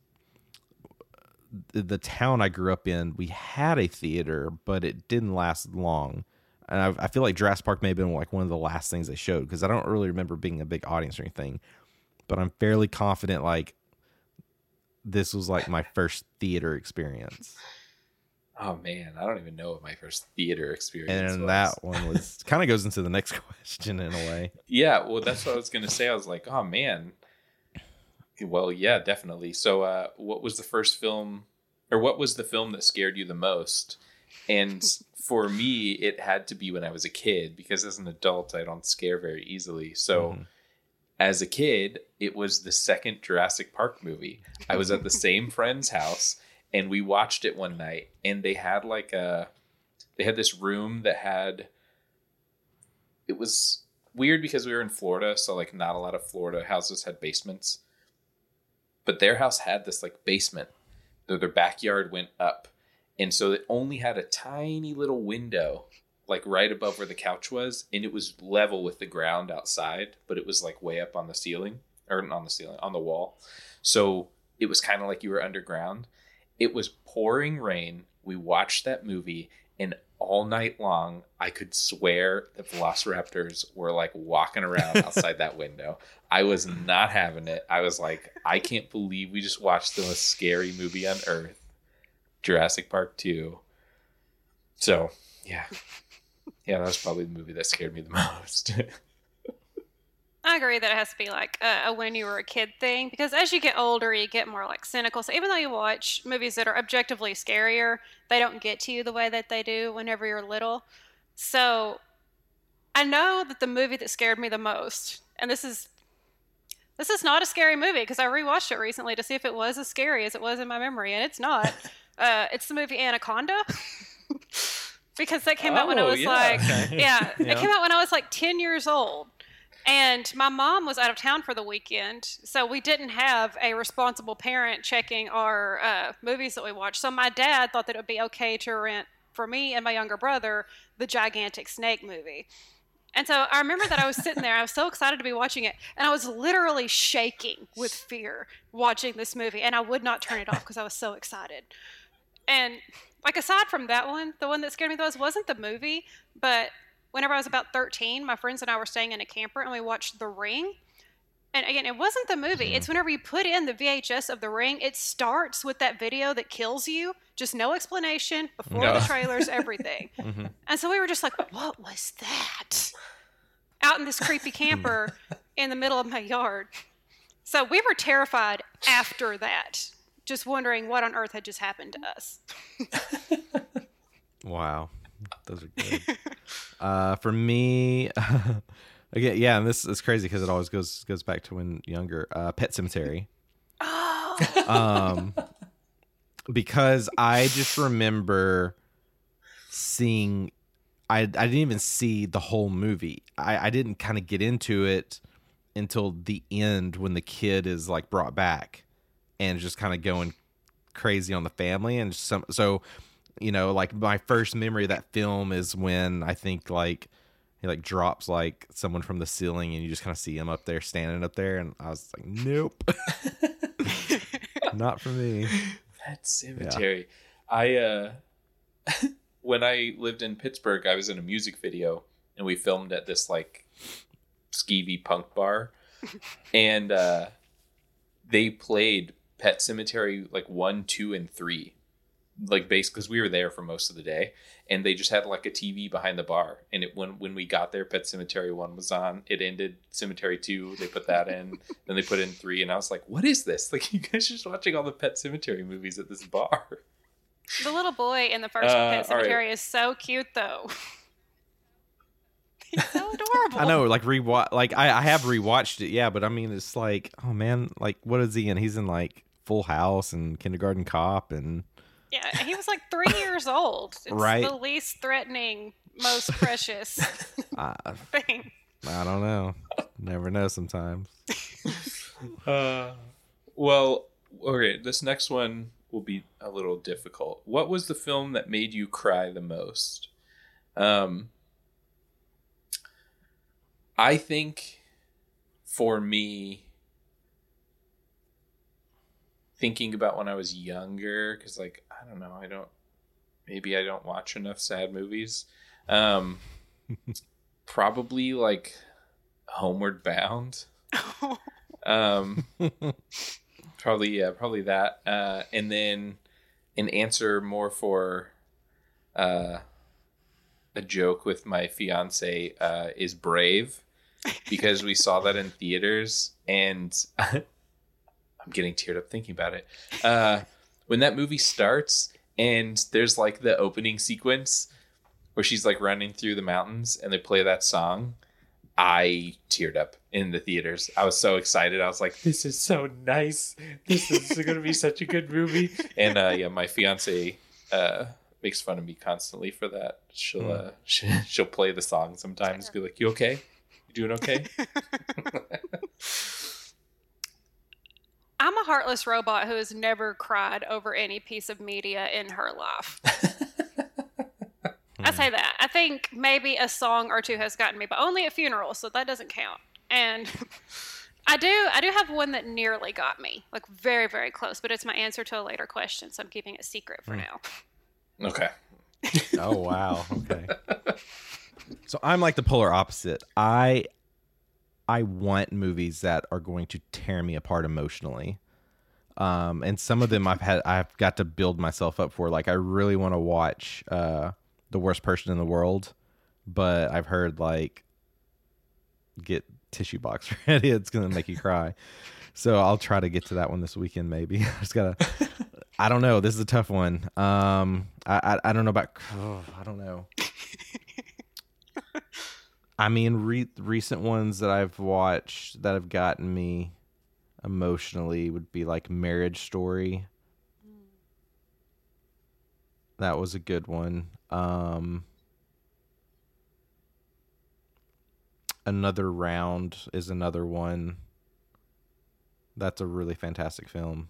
Speaker 3: the town I grew up in, we had a theater, but it didn't last long. And I, I feel like Jurassic Park may have been like one of the last things they showed because I don't really remember being a big audience or anything. But I'm fairly confident like this was like my first theater experience.
Speaker 1: Oh man, I don't even know what my first theater experience
Speaker 3: and
Speaker 1: was.
Speaker 3: that one was kind of goes into the next question in a way.
Speaker 1: Yeah, well, that's what I was gonna say. I was like, oh man. Well, yeah, definitely. So, uh, what was the first film, or what was the film that scared you the most? And for me, it had to be when I was a kid because as an adult, I don't scare very easily. So
Speaker 3: Mm-hmm.
Speaker 1: as a kid, it was the second Jurassic Park movie. I was at the same friend's house and we watched it one night and they had like a they had this room that had it was weird because we were in Florida, so like not a lot of Florida houses had basements. But their house had this like basement. Their, their backyard went up. And so it only had a tiny little window like right above where the couch was and it was level with the ground outside, but it was like way up on the ceiling or not on the ceiling, on the wall. So it was kind of like you were underground. It was pouring rain. We watched that movie and all night long I could swear the velociraptors were like walking around outside that window. I was not having it. I was like, I can't believe we just watched the most scary movie on earth. Jurassic Park 2. So, yeah. Yeah, that was probably the movie that scared me the most.
Speaker 2: I agree that it has to be like a, a when you were a kid thing because as you get older, you get more like cynical. So even though you watch movies that are objectively scarier, they don't get to you the way that they do whenever you're little. So I know that the movie that scared me the most, and this is this is not a scary movie because I rewatched it recently to see if it was as scary as it was in my memory, and it's not. uh, it's the movie Anaconda. because that came out when I
Speaker 1: Oh,
Speaker 2: was
Speaker 1: yeah,
Speaker 2: like,
Speaker 1: okay.
Speaker 2: yeah,
Speaker 3: Yeah.
Speaker 2: it came out when I was like 10 years old. And my mom was out of town for the weekend, so we didn't have a responsible parent checking our uh, movies that we watched. So my dad thought that it would be okay to rent for me and my younger brother the gigantic snake movie. And so I remember that I was sitting there, I was so excited to be watching it, and I was literally shaking with fear watching this movie, and I would not turn it off because I was so excited. And like aside from that one, the one that scared me the most wasn't the movie, but whenever I was about 13, my friends and I were staying in a camper and we watched The Ring. And again, it wasn't the movie. It's whenever you put in the VHS of The Ring, it starts with that video that kills you, just no explanation before
Speaker 1: No.
Speaker 2: the trailers, everything. And so we were just like, what was that? Out in this creepy camper in the middle of my yard. So we were terrified after that, just wondering what on earth had just happened to us.
Speaker 3: Wow, those are good. uh, for me, again, yeah, and this is crazy because it always goes goes back to when younger. Uh, Pet Sematary.
Speaker 2: Oh,
Speaker 3: um, because I just remember seeing. I I didn't even see the whole movie. I I didn't kind of get into it until the end when the kid is like brought back and just kind of going crazy on the family and some so you know like my first memory of that film is when i think like he like drops like someone from the ceiling and you just kind of see him up there standing up there and i was like nope not for me
Speaker 1: Pet Sematary. I uh when I lived in Pittsburgh, I was in a music video and we filmed at this like skeevy punk bar. and uh they played Pet Sematary like one, two, and three. Like base because we were there for most of the day. And they just had like a TV behind the bar. And it when when we got there, Pet Sematary one was on. It ended Sematary two, they put that in. then they put in three, and I was like, What is this? Like you guys are just watching all the Pet Sematary movies at this bar.
Speaker 2: the little boy in the first
Speaker 1: Uh,
Speaker 2: Pet
Speaker 1: all right.
Speaker 2: Sematary is so cute, though. He's so adorable.
Speaker 3: i know like rewatch like I, I have rewatched it yeah but i mean it's like oh man like what is he in he's in like full house and kindergarten cop and
Speaker 2: Yeah, he was like three years old. It's
Speaker 3: Right.
Speaker 2: the least threatening, most precious
Speaker 3: uh,
Speaker 2: thing.
Speaker 3: i don't know never know sometimes
Speaker 1: Uh, well, okay, this next one will be a little difficult. What was the film that made you cry the most? Um, I think for me, thinking about when I was younger, because like I don't know, I don't maybe I don't watch enough sad movies. Um, probably like Homeward Bound. Um, probably yeah, probably that. Uh, and then an answer more for uh, a joke with my fiance uh, is Brave because we saw that in theaters and I'm getting teared up thinking about it. Uh, when that movie starts and there's like the opening sequence where she's like running through the mountains and they play that song, I teared up in the theaters. I was so excited. I was like, "This is so nice. This is going to be such a good movie." And uh, yeah, my fiance uh, makes fun of me constantly for that. She'll uh, she, she'll play the song sometimes. Be like, "You okay? You doing okay?"
Speaker 2: I'm a heartless robot who has never cried over any piece of media in her life. I say that. I think maybe a song or two has gotten me, but only at funerals, so that doesn't count. And I do I do have one that nearly got me. Like very, very close, but it's my answer to a later question, so I'm keeping it secret for hmm. now.
Speaker 1: okay.
Speaker 3: Oh wow. Okay. so I'm like the polar opposite. I I want movies that are going to tear me apart emotionally. Um, and some of them I've had I've got to build myself up for. Like I really want to watch uh, the worst person in the world, but I've heard like get tissue box ready. It's gonna make you cry. So I'll try to get to that one this weekend. Maybe I just gotta. I don't know. This is a tough one. Um, I I, I don't know about. Oh, I don't know. I mean, re- recent ones that I've watched that have gotten me emotionally would be like Marriage Story. That was a good one. Um, another round is another one. That's a really fantastic film.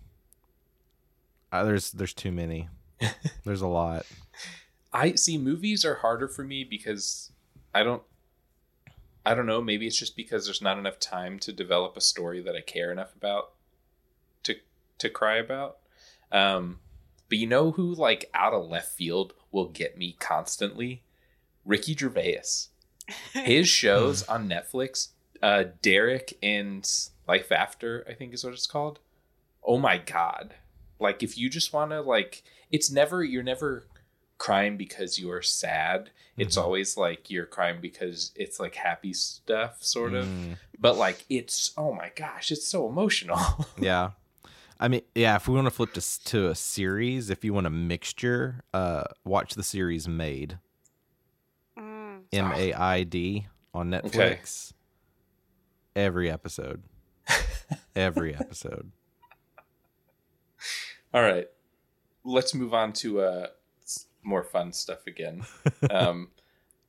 Speaker 3: Uh, there's there's too many. there's a lot.
Speaker 1: I see movies are harder for me because I don't I don't know, maybe it's just because there's not enough time to develop a story that I care enough about to to cry about. Um but you know who like out of left field will get me constantly? Ricky Gervais. His shows on Netflix, uh Derek and Life After, I think is what it's called. Oh my god. Like if you just want to like it's never you're never crying because you are sad. It's always like you're crying because it's like happy stuff, sort of. But like it's oh my gosh, it's so emotional.
Speaker 3: Yeah. I mean, yeah, if we want to flip to, to a series, if you want a mixture, uh, watch the series Maid.
Speaker 2: Mm.
Speaker 3: M A I D on Netflix. Every episode. Every episode.
Speaker 1: All right, let's move on to uh s- more fun stuff again. Um,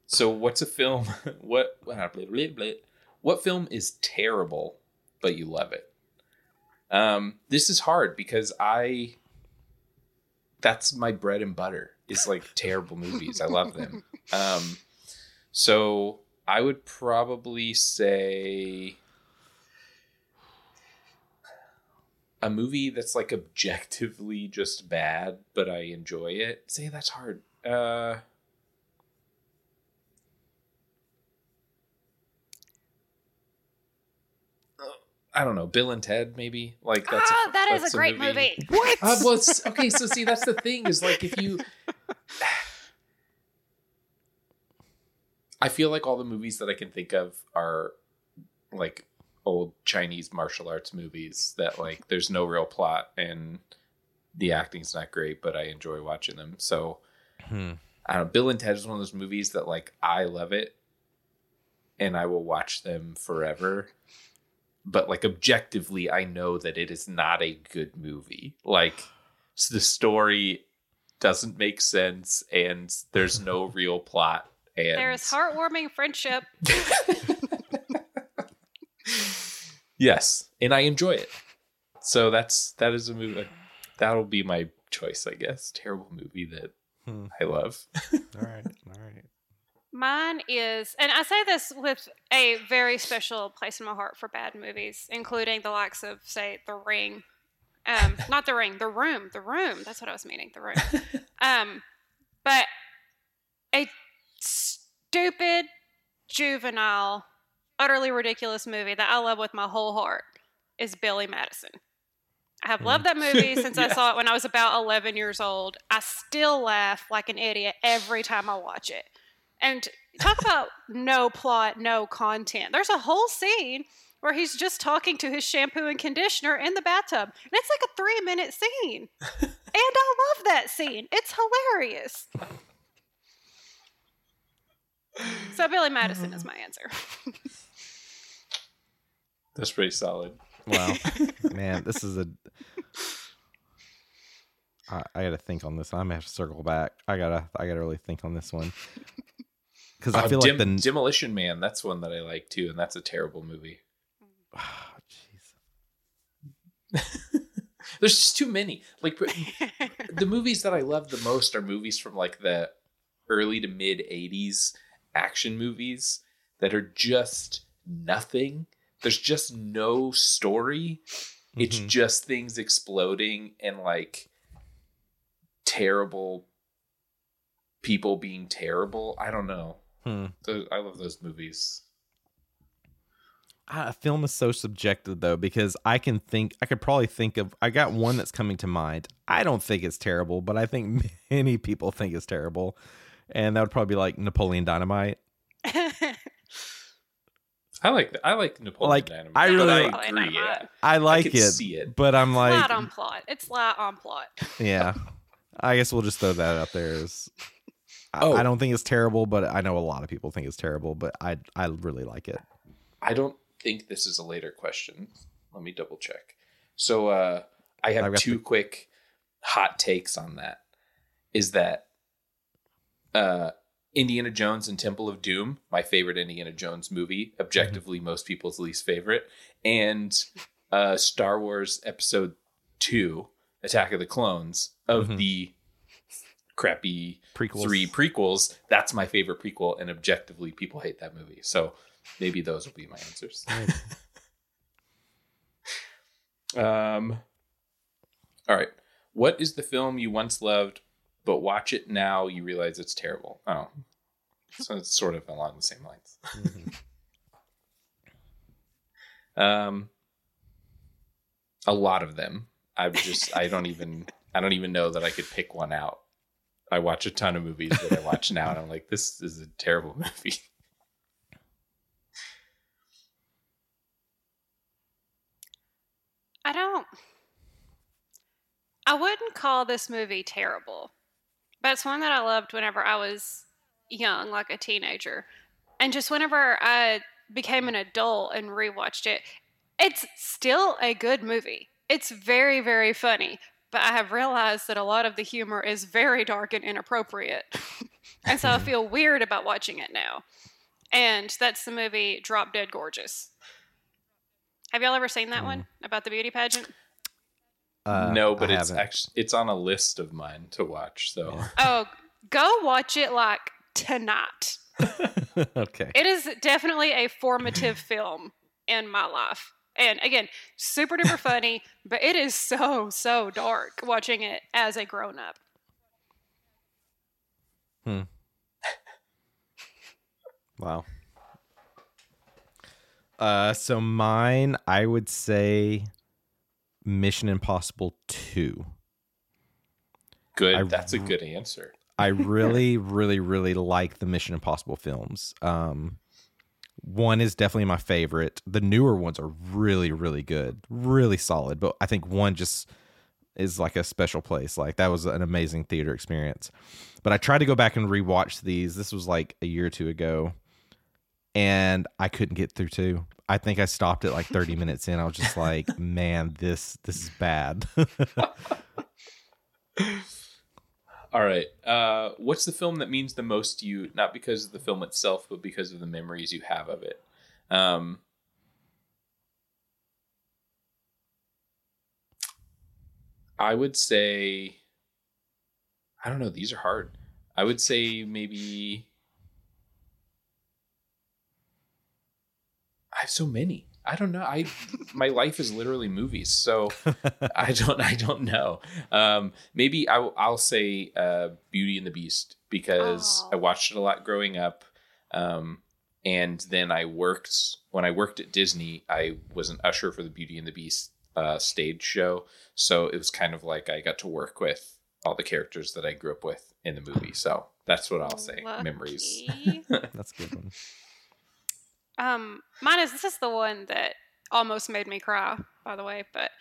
Speaker 1: so what's a film? What what film is terrible but you love it? Um, this is hard because I that's my bread and butter It's like terrible movies. I love them. Um, so I would probably say a movie that's like objectively just bad, but I enjoy it. Say that's hard. Uh I don't know, Bill and Ted, maybe. Like that's
Speaker 2: ah, that is
Speaker 1: that's
Speaker 2: a great movie.
Speaker 1: What? Uh, well, okay, so see, that's the thing is like if you, I feel like all the movies that I can think of are like old Chinese martial arts movies that like there's no real plot and the acting's not great, but I enjoy watching them. So
Speaker 3: Hmm.
Speaker 1: I don't know. Bill and Ted is one of those movies that like I love it and I will watch them forever. But like objectively, I know that it is not a good movie. Like s- the story doesn't make sense and there's no real plot. And
Speaker 2: There's heartwarming friendship.
Speaker 1: Yes, and I enjoy it. So that's that is a movie that'll be my choice, I guess. Terrible movie that
Speaker 3: Hmm.
Speaker 1: I love.
Speaker 3: All right. All right.
Speaker 2: Mine is, and I say this with a very special place in my heart for bad movies, including the likes of, say, The Ring. Um, not The Ring, The Room. The Room. That's what I was meaning. The Room. Um, but a stupid, juvenile, utterly ridiculous movie that I love with my whole heart is Billy Madison. I have hmm. loved that movie since I saw it when I was about 11 years old. I still laugh like an idiot every time I watch it. And talk about no plot, no content. There's a whole scene where he's just talking to his shampoo and conditioner in the bathtub. And it's like a three minute scene. And I love that scene. It's hilarious. so Billy Madison is mm-hmm. my answer.
Speaker 1: That's pretty solid.
Speaker 3: Wow, man, this is a. I, I gotta think on this. I'm gonna have to circle back. I gotta, I gotta really think on this one because I
Speaker 1: Oh,
Speaker 3: feel
Speaker 1: Dem-
Speaker 3: like the
Speaker 1: Demolition Man. That's one that I like too, and that's a terrible movie.
Speaker 3: Ah,
Speaker 1: There's just too many. Like the movies that I love the most are movies from like the early to mid 80s action movies that are just nothing. There's just no story. It's
Speaker 3: Mhm.
Speaker 1: just things exploding and like terrible people being terrible. I don't know.
Speaker 3: Hmm.
Speaker 1: I love those movies.
Speaker 3: A film is so subjective though because I can think I could probably think of I got one that's coming to mind. I don't think it's terrible, but I think many people think it's terrible, and that would probably be like Napoleon Dynamite.
Speaker 1: I like I like Napoleon
Speaker 3: Like,
Speaker 1: Dynamite.
Speaker 3: I
Speaker 1: but
Speaker 3: really-
Speaker 1: I
Speaker 2: Napoleon
Speaker 1: agree.
Speaker 2: Dynamite.
Speaker 3: I like
Speaker 1: could
Speaker 3: it,
Speaker 1: see it.
Speaker 3: but I'm like,
Speaker 2: light on plot. It's light on plot.
Speaker 3: yeah. I guess we'll just throw that out there. As, I,
Speaker 1: Oh.
Speaker 3: I don't think it's terrible, but I know a lot of people think it's terrible. But I I really like it.
Speaker 1: I don't think this is a later question. Let me double check. So uh I have
Speaker 3: I've
Speaker 1: two
Speaker 3: the-
Speaker 1: quick hot takes on that. Is that uh Indiana Jones and Temple of Doom, my favorite Indiana Jones movie, objectively most people's least favorite, and uh Star Wars episode 2, Attack of the Clones of
Speaker 3: Mhm.
Speaker 1: the crappy
Speaker 3: Prequels.
Speaker 1: three prequels, that's my favorite prequel, and objectively, people hate that movie. So maybe those will be my answers. um, all right. What is the film you once loved, but watch it now you realize it's terrible? Oh, so it's sort of along the same lines. um, a lot of them. I've just I don't even I don't even know that I could pick one out. I watch a ton of movies that I watch now, and I'm like, this is a terrible movie.
Speaker 2: I don't. I wouldn't call this movie terrible, but it's one that I loved whenever I was young, like a teenager. And just whenever I became an adult and rewatched it, it's still a good movie. It's very, very funny, but I have realized that a lot of the humor is very dark and inappropriate. and so I feel weird about watching it now. And that's the movie Drop Dead Gorgeous. Have y'all ever seen that hmm. one about the beauty pageant?
Speaker 3: Uh,
Speaker 1: no, but
Speaker 3: I
Speaker 1: it's
Speaker 3: haven't.
Speaker 1: actually it's on a list of mine to watch. So
Speaker 2: Oh, go watch it like tonight.
Speaker 3: okay.
Speaker 2: It is definitely a formative film in my life. And again, super duper funny, but it is so, so dark watching it as a grown up. Hmm.
Speaker 3: wow. Uh, so mine, I would say, Mission Impossible Two.
Speaker 1: good.
Speaker 3: I-
Speaker 1: That's a good answer.
Speaker 3: I really, really, really like the Mission Impossible films. Um, one is definitely my favorite. The newer ones are really, really good, really solid. But I think one just is like a special place. Like that was an amazing theater experience. But I tried to go back and rewatch these. This was like a year or two ago, and I couldn't get through two. I think I stopped at like 30 minutes in. I was just like, man, this this is bad.
Speaker 1: All right. Uh, what's the film that means the most to you? Not because of the film itself, but because of the memories you have of it. Um, I would say, I don't know. These are hard. I would say maybe. I have so many. I don't know. I my life is literally movies, so I don't. I don't know. Um, maybe I, will I'll say uh, Beauty and the Beast because
Speaker 2: Oh.
Speaker 1: I watched it a lot growing up, um, and then I worked when I worked at Disney. I was an usher for the Beauty and the Beast uh, stage show, so it was kind of like I got to work with all the characters that I grew up with in the movie. So that's what I'll say. Memories.
Speaker 3: That's a good one.
Speaker 2: Um, mine is this is the one that almost made me cry, by the way, but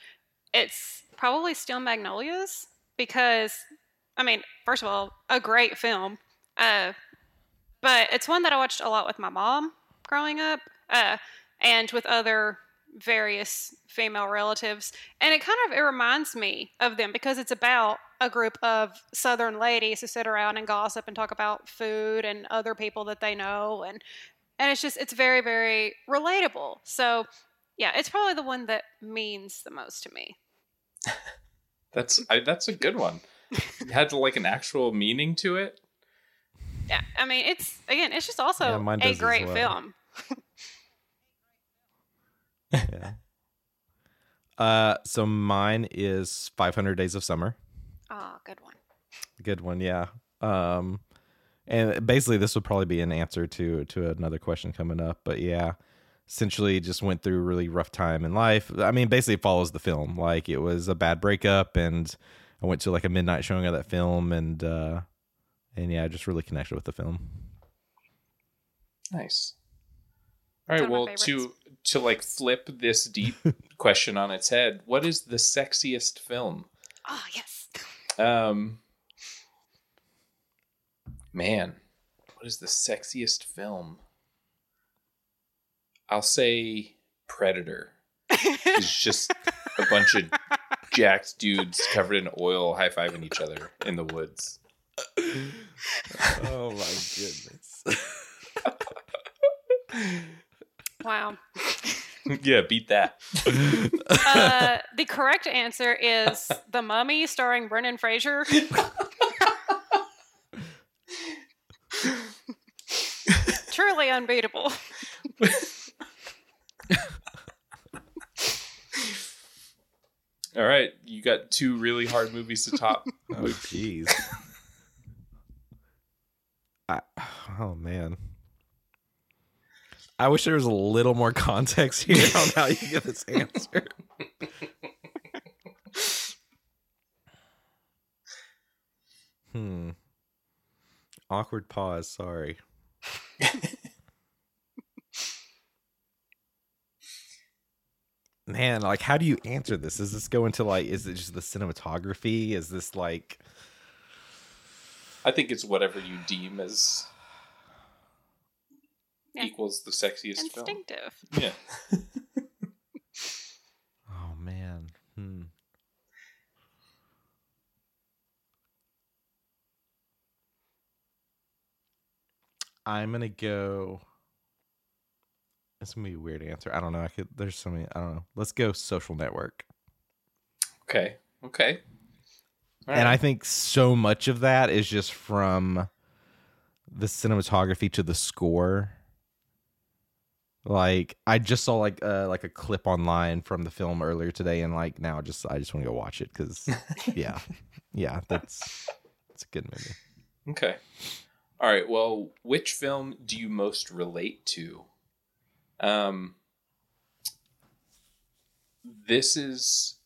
Speaker 2: it's probably still Magnolias. because, I mean, first of all, a great film. Uh, but it's one that I watched a lot with my mom growing up uh, and with other various female relatives. And it kind of it reminds me of them because it's about a group of southern ladies who sit around and gossip and talk about food and other people that they know and and it's just it's very very relatable. So, yeah, it's probably the one that means the most to me.
Speaker 1: That's I, that's a good one. It had like an actual meaning to it.
Speaker 2: Yeah, I mean, it's again, it's just also
Speaker 3: Yeah,
Speaker 2: a great
Speaker 3: well.
Speaker 2: film.
Speaker 3: yeah. Uh, so mine is 500 Days of Summer.
Speaker 2: Oh, good one.
Speaker 3: Good one, yeah. Um, and basically, this would probably be an answer to to another question coming up. But yeah, essentially, just went through a really rough time in life. I mean, basically, it follows the film. Like it was a bad breakup, and I went to like a midnight showing of that film, and uh, and yeah, I just really connected with the film.
Speaker 1: Nice. All
Speaker 2: It's
Speaker 1: right.
Speaker 2: one of
Speaker 1: Well, to to like flip this deep question on its head, what is the sexiest film?
Speaker 2: Oh, yes.
Speaker 1: Um, man, what is the sexiest film? I'll say Predator. It's just a bunch of jacked dudes covered in oil high fiving each other in the woods.
Speaker 3: Oh my goodness.
Speaker 2: Wow.
Speaker 1: yeah, beat that.
Speaker 2: Uh, the correct answer is The Mummy starring Brendan Fraser. Truly unbeatable.
Speaker 1: All right, you got two really hard movies to top.
Speaker 3: Oh jeez. Oh man. I wish there was a little more context here on how you get this answer. hmm. Awkward pause. Sorry. Man, like, how do you answer this? Does this go into like, is it just the cinematography? Is this like,
Speaker 1: I think it's whatever you deem as
Speaker 2: Yeah.
Speaker 1: equals the sexiest film. Yeah.
Speaker 3: oh man, hmm. I'm gonna go. It's gonna be a weird answer. I don't know. I could. There's so many. I don't know. Let's go social network.
Speaker 1: Okay. Okay. All
Speaker 3: and
Speaker 1: right.
Speaker 3: I think so much of that is just from the cinematography to the score. Like I just saw like uh like a clip online from the film earlier today, and like now just I just want to go watch it because yeah, yeah, that's it's a good movie.
Speaker 1: Okay. All right. Well, which film do you most relate to? Um, this is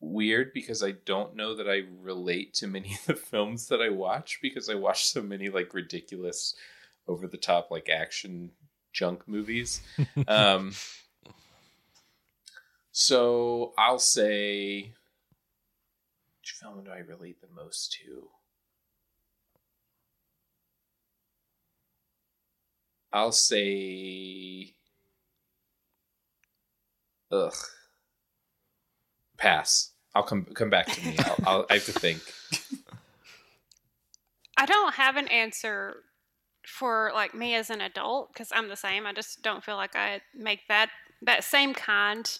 Speaker 1: weird because I don't know that I relate to many of the films that I watch because I watch so many like ridiculous, over the top like action junk movies. um, so I'll say, which film do I relate the most to? I'll say. Ugh. Pass. I'll come come back to me. I'll, I'll, I have to think.
Speaker 2: I don't have an answer for like me as an adult because I'm the same. I just don't feel like I make that that same kind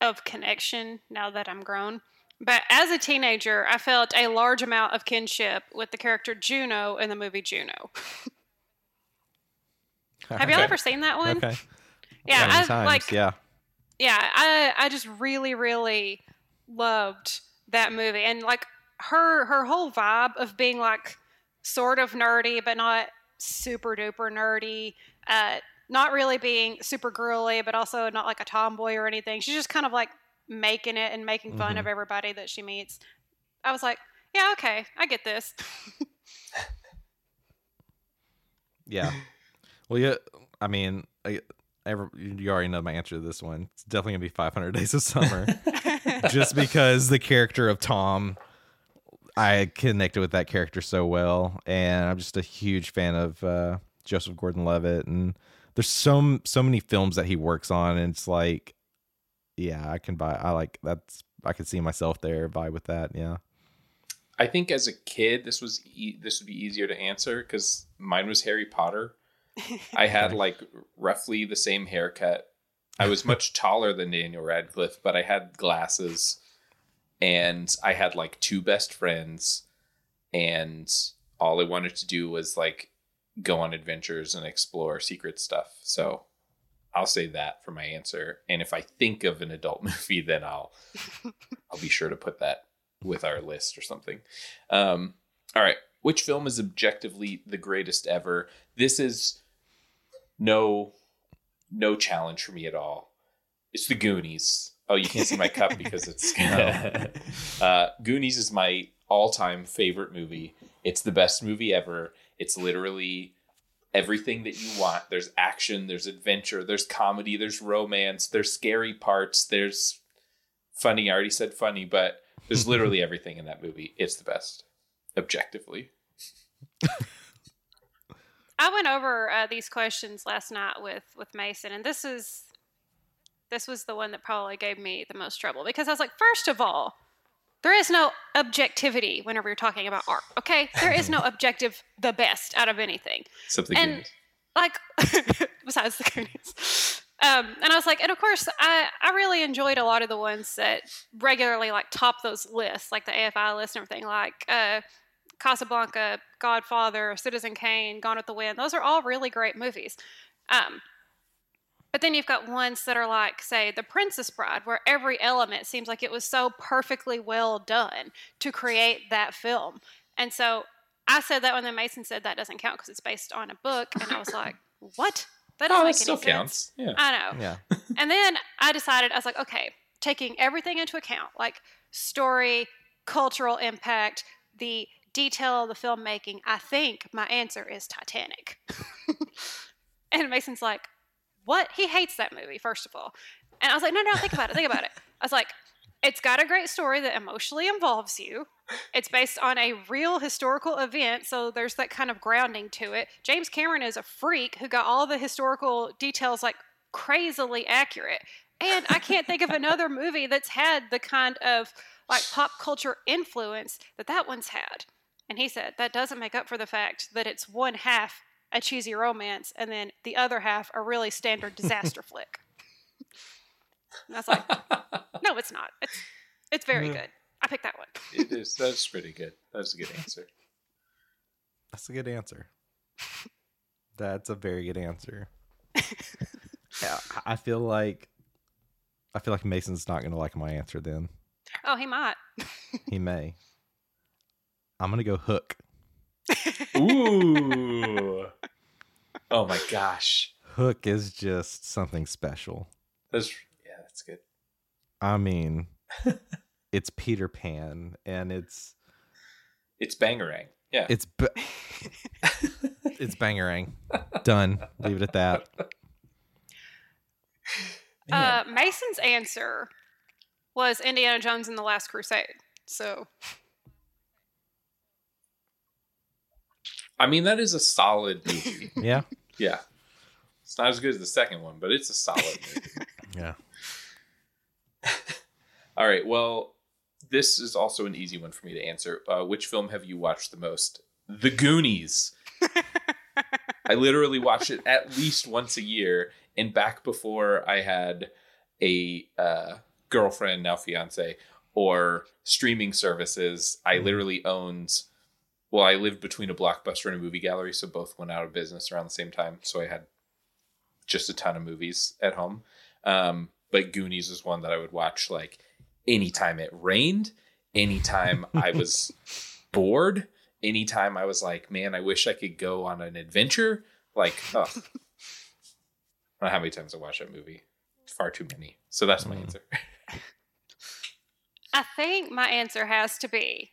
Speaker 2: of connection now that I'm grown. But as a teenager, I felt a large amount of kinship with the character Juno in the movie Juno. Have y'all
Speaker 1: Okay.
Speaker 2: ever seen that one?
Speaker 3: Okay.
Speaker 2: Yeah,
Speaker 3: Many
Speaker 2: I
Speaker 3: times,
Speaker 2: like
Speaker 3: yeah.
Speaker 2: Yeah, I I just really really loved that movie and like her her whole vibe of being like sort of nerdy but not super duper nerdy. Uh not really being super girly but also not like a tomboy or anything. She's just kind of like making it and making fun of everybody that she meets. I was like, yeah, okay, I get this.
Speaker 3: Yeah. Well, yeah. I mean, I, ever, you already know my answer to this one. It's definitely gonna be 500 Days of Summer, just because the character of Tom. I connected with that character so well, and I'm just a huge fan of uh, Joseph Gordon-Levitt. And there's so so many films that he works on, and it's like, yeah, I can buy. I like that's. I can see myself there. Vibe with that. Yeah.
Speaker 1: I think as a kid, this was e- this would be easier to answer because mine was Harry Potter. I had like roughly the same haircut. I was much taller than Daniel Radcliffe, but I had glasses, and I had like two best friends, and all I wanted to do was like go on adventures and explore secret stuff. So I'll say that for my answer. And if I think of an adult movie, then I'll I'll be sure to put that with our list or something. Um, all right, which film is objectively the greatest ever? This is no no challenge for me at all. It's the Goonies. Oh, you can't see my cup because it's uh, Goonies is my all-time favorite movie. It's the best movie ever. It's literally everything that you want. There's action, there's adventure, there's comedy, there's romance, there's scary parts, there's funny. I already said funny, but there's literally everything in that movie. It's the best, objectively.
Speaker 2: I went over uh, these questions last night with with Mason, and this is this was the one that probably gave me the most trouble because I was like, first of all, there is no objectivity whenever you're talking about art. Okay, there is no objective the best out of anything.
Speaker 1: Something
Speaker 2: and like besides the Goonies. Um, and I was like, and of course, I, I really enjoyed a lot of the ones that regularly like top those lists, like the AFI list and everything, like uh, Casablanca, Godfather, Citizen Kane, Gone with the Wind. Those are all really great movies. Um, but then you've got ones that are like, say, The Princess Bride, where every element seems like it was so perfectly well done to create that film. And so I said that when then Mason said that doesn't count because it's based on a book. And I was like, what? That doesn't
Speaker 1: Oh,
Speaker 2: make
Speaker 1: that
Speaker 2: any
Speaker 1: still
Speaker 2: sense.
Speaker 1: counts. Yeah.
Speaker 2: I know.
Speaker 3: Yeah.
Speaker 2: And then I decided, I was like, okay, taking everything into account, like story, cultural impact, the detail of the filmmaking, I think my answer is Titanic. and Mason's like, what? He hates that movie, first of all. And I was like, no, no, think about it, think about it. I was like, it's got a great story that emotionally involves you. It's based on a real historical event, so there's that kind of grounding to it. James Cameron is a freak who got all the historical details like crazily accurate. And I can't think of another movie that's had the kind of like pop culture influence that that one's had. And he said that doesn't make up for the fact that it's one half a cheesy romance and then the other half a really standard disaster flick. And I was like, no, it's not. It's it's very mm. good. I picked that one.
Speaker 1: it is. That's pretty good. That's a good answer.
Speaker 3: That's a good answer. That's a very good answer. yeah, I feel like I feel like Mason's not gonna like my answer. Then
Speaker 2: Oh, he might.
Speaker 3: he may. I'm gonna go Hook.
Speaker 1: Ooh. oh my gosh.
Speaker 3: Hook is just something special.
Speaker 1: That's yeah. That's good.
Speaker 3: I mean, it's Peter Pan, and it's
Speaker 1: It's Bangarang. Yeah.
Speaker 3: it's b- it's Bangarang. Done. Leave it at that.
Speaker 2: Uh, Mason's answer was Indiana Jones and the Last Crusade. So
Speaker 1: I mean, that is a solid movie.
Speaker 3: Yeah.
Speaker 1: yeah. It's not as good as the second one, but it's a solid movie.
Speaker 3: Yeah.
Speaker 1: All right. Well, this is also an easy one for me to answer. Uh, which film have you watched the most? The Goonies. I literally watch it at least once a year. And back before I had a uh, girlfriend, now fiance, or streaming services, I literally owned. Well, I lived between a blockbuster and a movie gallery, so both went out of business around the same time. So I had just a ton of movies at home. Um, but Goonies was one that I would watch like anytime it rained, anytime I was bored, anytime I was like, man, I wish I could go on an adventure. Like, oh. I don't know how many times I watched that movie. Far too many. So that's my answer.
Speaker 2: I think my answer has to be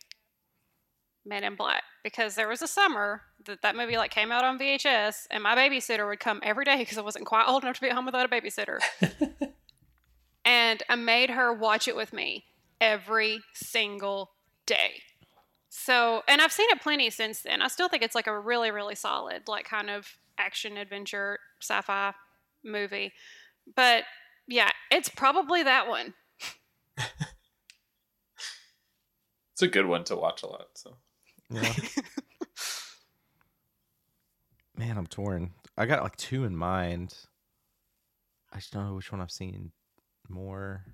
Speaker 2: Men in Black because there was a summer that that movie like came out on VHS, and my babysitter would come every day because I wasn't quite old enough to be at home without a babysitter, and I made her watch it with me every single day. So, and I've seen it plenty since then. I still think it's like a really, really solid, like kind of action adventure sci fi movie. But yeah, it's probably that one.
Speaker 1: It's a good one to watch a lot. So
Speaker 3: Yeah. Man, I'm torn. I got like two in mind. I just don't know which one I've seen more.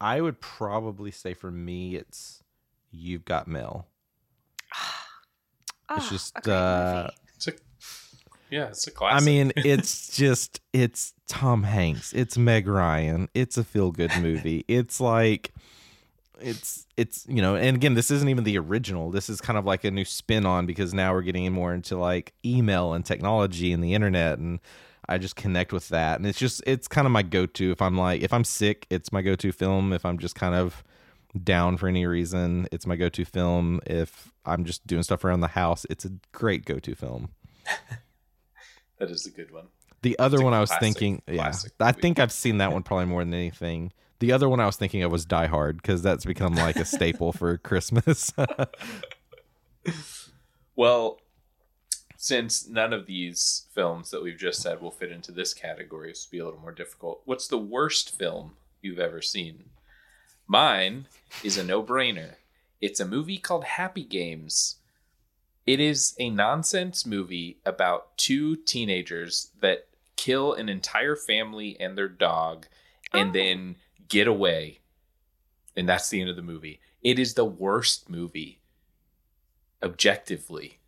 Speaker 3: I would probably say for me, it's You've Got Mail.
Speaker 2: Oh,
Speaker 3: It's just,
Speaker 2: a great
Speaker 3: uh,
Speaker 1: it's a yeah, it's a
Speaker 3: I
Speaker 1: classic.
Speaker 3: I mean, it's just it's Tom Hanks, it's Meg Ryan, it's a feel good movie. It's like it's it's you know, and again, this isn't even the original. This is kind of like a new spin on because now we're getting more into like email and technology and the internet and I just connect with that. And it's just it's kind of my go-to if I'm like if I'm sick, it's my go-to film. If I'm just kind of down for any reason, it's my go-to film. If I'm just doing stuff around the house, it's a great go-to film.
Speaker 1: that is a good one.
Speaker 3: The other one I was thinking, yeah,
Speaker 1: classic
Speaker 3: I think I've seen that one probably more than anything. The other one I was thinking of was Die Hard because that's become like a staple for Christmas.
Speaker 1: Well, since none of these films that we've just said will fit into this category, this will be a little more difficult. What's the worst film you've ever seen? Mine is a no brainer. It's a movie called Happy Games. It is a nonsense movie about two teenagers that kill an entire family and their dog and
Speaker 2: Oh.
Speaker 1: then get away. And that's the end of the movie. It is the worst movie objectively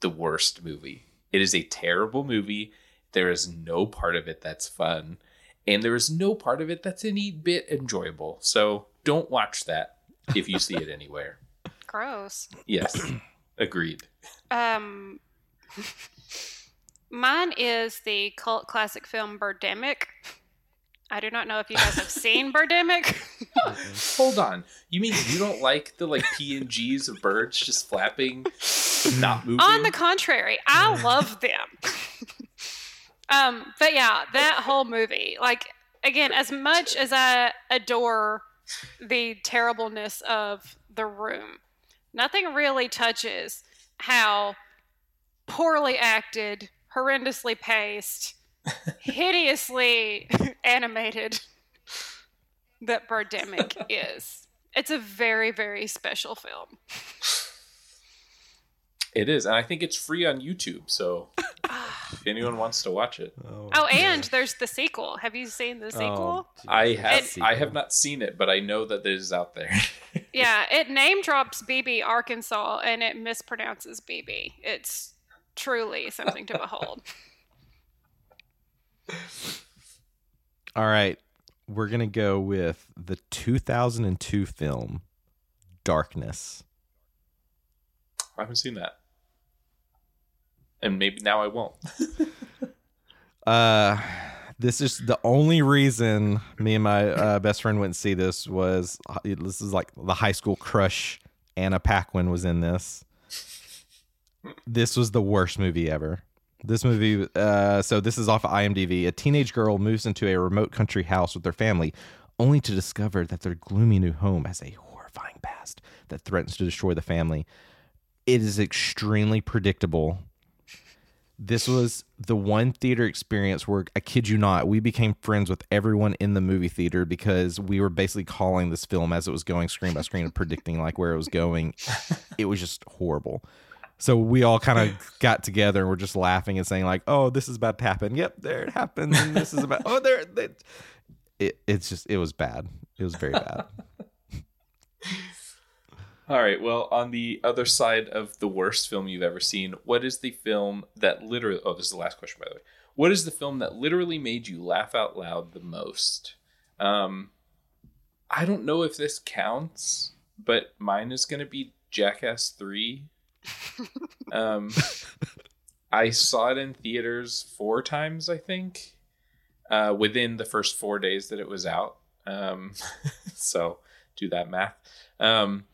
Speaker 1: the worst movie. It is a terrible movie. There is no part of it that's fun, and there is no part of it that's any bit enjoyable. So don't watch that if you see it anywhere.
Speaker 2: Gross.
Speaker 1: Yes, agreed.
Speaker 2: Um, mine is the cult classic film Birdemic. I do not know if you guys have seen Birdemic.
Speaker 1: Hold on. You mean you don't like the like PNGs of birds just flapping, not moving?
Speaker 2: On the contrary, I love them. um, but yeah, that whole movie, like again, as much as I adore the terribleness of the room, nothing really touches how poorly acted, horrendously paced, hideously animated that Birdemic is. It's a very, very special film.
Speaker 1: it is, and I think it's free on YouTube. So ah. if anyone wants to watch it,
Speaker 2: Oh, oh and there's the sequel. Have you seen the sequel?
Speaker 1: I have.
Speaker 2: It-
Speaker 1: I have not seen it, but I know that it is out there.
Speaker 2: Yeah, it name drops BB Arkansas and it mispronounces BB. It's truly something to behold.
Speaker 3: All right, we're gonna go with the 2002 film Darkness.
Speaker 1: I haven't seen that. And maybe now I won't.
Speaker 3: Uh, this is the only reason me and my uh, best friend went and see this was uh, this is like the high school crush. Anna Paquin was in this. This was the worst movie ever. This movie, uh, so this is off of IMDb. A teenage girl moves into a remote country house with their family, only to discover that their gloomy new home has a horrifying past that threatens to destroy the family. It is extremely predictable this was the one theater experience where I kid you not, we became friends with everyone in the movie theater because we were basically calling this film as it was going screen by screen and predicting like where it was going. It was just horrible. So we all kind of got together and we're just laughing and saying like, "Oh, this is about to happen. Yep, there it happens. And this is about. Oh, there. It, it it's just it was bad. It was very bad.
Speaker 1: All right. Well, on the other side of the worst film you've ever seen, what is the film that literally? Oh, this is the last question, by the way. What is the film that literally made you laugh out loud the most? Um, I don't know if this counts, but mine is going to be Jackass Three. Um, I saw it in theaters four times, I think, uh, within the first four days that it was out. Um, so do that math. Um,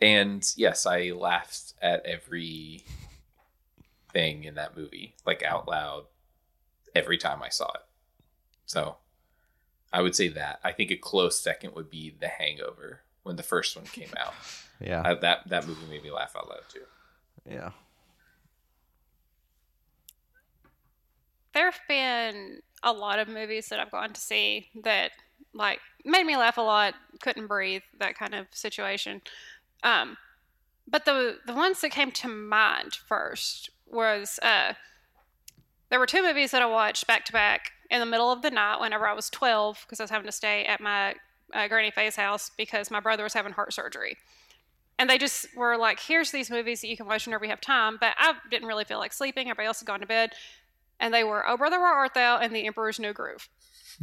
Speaker 1: and yes, I laughed at every thing in that movie, like out loud, every time I saw it. So I would say that. I think a close second would be The Hangover, when the first one came out.
Speaker 3: Yeah.
Speaker 1: Uh, that that movie made me laugh out loud too.
Speaker 3: yeah.
Speaker 2: there have been a lot of movies that I've gone to see that like made me laugh a lot, couldn't breathe, that kind of situation. Um, but the the ones that came to mind first was uh, there were two movies that I watched back to back in the middle of the night whenever I was 12 because I was having to stay at my uh, Granny Faye's house because my brother was having heart surgery. And they just were like, here's these movies that you can watch whenever you have time. But I didn't really feel like sleeping. Everybody else had gone to bed. And they were Oh Brother Where Art Thou and The Emperor's New Groove.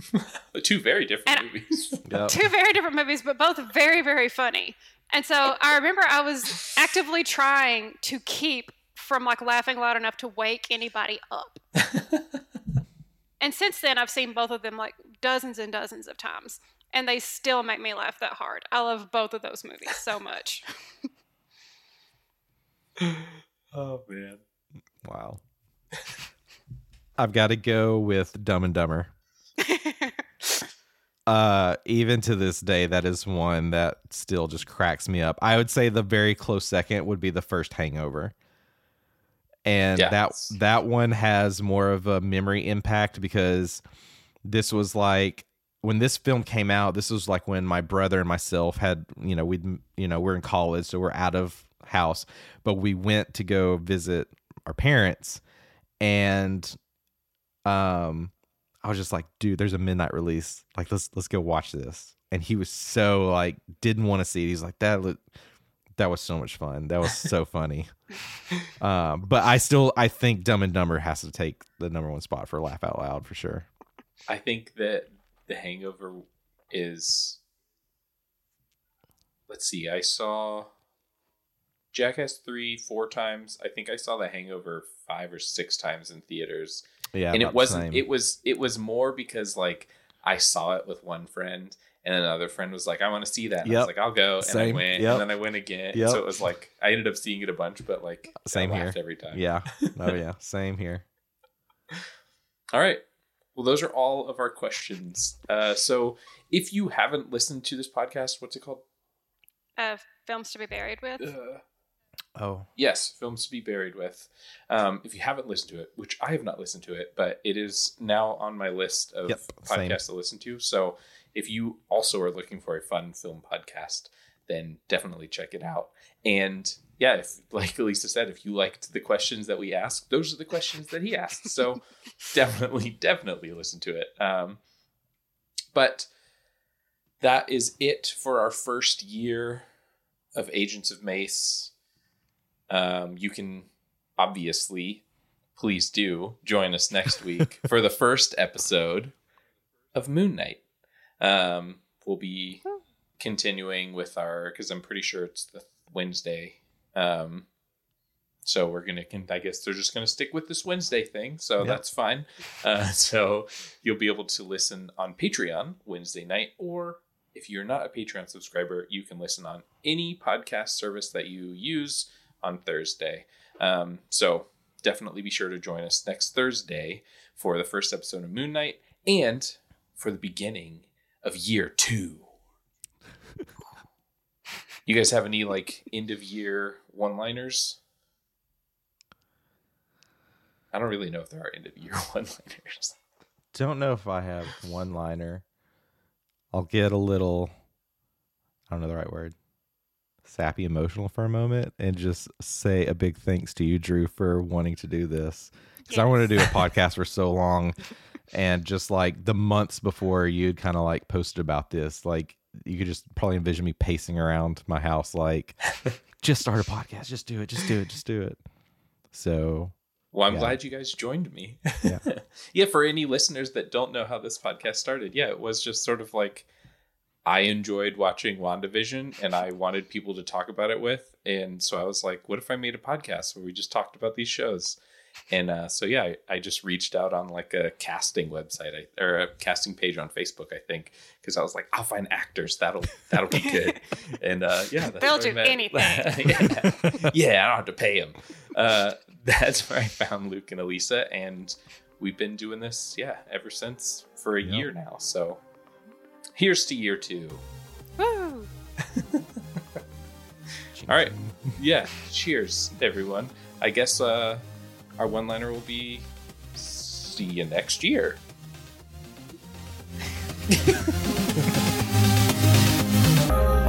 Speaker 1: Two very different
Speaker 2: And-
Speaker 1: movies.
Speaker 3: Yep.
Speaker 2: Two very different movies, but both very, very funny. And so I remember I was actively trying to keep from like laughing loud enough to wake anybody up. and since then, I've seen both of them like dozens and dozens of times, and they still make me laugh that hard. I love both of those movies so much.
Speaker 1: oh man.
Speaker 3: Wow. I've got to go with Dumb and Dumber. uh even to this day that is one that still just cracks me up. I would say the very close second would be the first Hangover. And
Speaker 1: Yeah.
Speaker 3: that that one has more of a memory impact because this was like when this film came out, this was like when my brother and myself had, you know, we'd you know, we're in college, so we're out of house, but we went to go visit our parents and um I was just like, dude, there's a midnight release. Like, let's let's go watch this. And he was so like, didn't want to see it. He's like, that look, that was so much fun. That was so funny. Um, but I still I think Dumb and Dumber has to take the number one spot for laugh out loud for sure.
Speaker 1: I think that The Hangover is. Let's see. I saw Jackass three four times. I think I saw The Hangover five or six times in theaters,
Speaker 3: Yeah,
Speaker 1: and it wasn't. It was. It was more because like I saw it with one friend. And another friend was like, "I want to see that." And I was like, "I'll go." And I went,
Speaker 3: Yep.
Speaker 1: and then I went again.
Speaker 3: Yep.
Speaker 1: So it was like I ended up seeing it a bunch, but like I
Speaker 3: Same here.
Speaker 1: every time.
Speaker 3: Yeah. Oh yeah. Same here.
Speaker 1: All right. Well, those are all of our questions. Uh, so if you haven't listened to this podcast, what's it called?
Speaker 2: Uh, films to be buried with.
Speaker 3: Oh.
Speaker 1: Yes, Films to be Buried with. Um, if you haven't listened to it, which I have not listened to it, but it is now on my list of
Speaker 3: Yep, same.
Speaker 1: podcasts to listen to. So if you also are looking for a fun film podcast, then definitely check it out. And yeah, if like Elisa said, if you liked the questions that we asked, those are the questions that he asked. So definitely, definitely listen to it. Um, but that is it for our first year of Agents of Mace. Um, you can obviously, please do join us next week for the first episode of Moon Knight. Um, we'll be continuing with our because I'm pretty sure it's the Wednesday. Um, so we're gonna, can, I guess they're just gonna stick with this Wednesday thing. So
Speaker 3: Yep.
Speaker 1: that's fine. Uh, so you'll be able to listen on Patreon Wednesday night, or if you're not a Patreon subscriber, you can listen on any podcast service that you use on Thursday. Um, so definitely be sure to join us next Thursday for the first episode of Moon Knight and for the beginning of year two. You guys have any like end of year one liners? I don't really know if there are end of year one liners.
Speaker 3: Don't know if I have one liner. I'll get a little I don't know the right word. Sappy emotional for a moment and just say a big thanks to you, Drew, for wanting to do this. Because I wanted to do a podcast for so long. And just like the months before you'd kind of like posted about this, like you could just probably envision me pacing around my house like just start a podcast, just do it, just do it, just do it. So
Speaker 1: Well, I'm
Speaker 3: Yeah.
Speaker 1: glad you guys joined me.
Speaker 3: Yeah.
Speaker 1: yeah, for any listeners that don't know how this podcast started, yeah, it was just sort of like I enjoyed watching WandaVision and I wanted people to talk about it with. And so I was like, what if I made a podcast where we just talked about these shows? And uh, so, yeah, I, I just reached out on like a casting website I, or a casting page on Facebook, I think, because I was like, I'll find actors. That'll that'll be good. and uh, yeah, that's
Speaker 2: They'll do
Speaker 1: met-
Speaker 2: anything.
Speaker 1: yeah. yeah, I don't have to pay them. Uh, that's where I found Luke and Elisa, and we've been doing this, yeah, ever since for a
Speaker 3: Yep.
Speaker 1: year now. So here's to year two.
Speaker 2: Woo!
Speaker 1: All right. Yeah. Cheers, everyone. I guess uh, our one liner will be see you next year.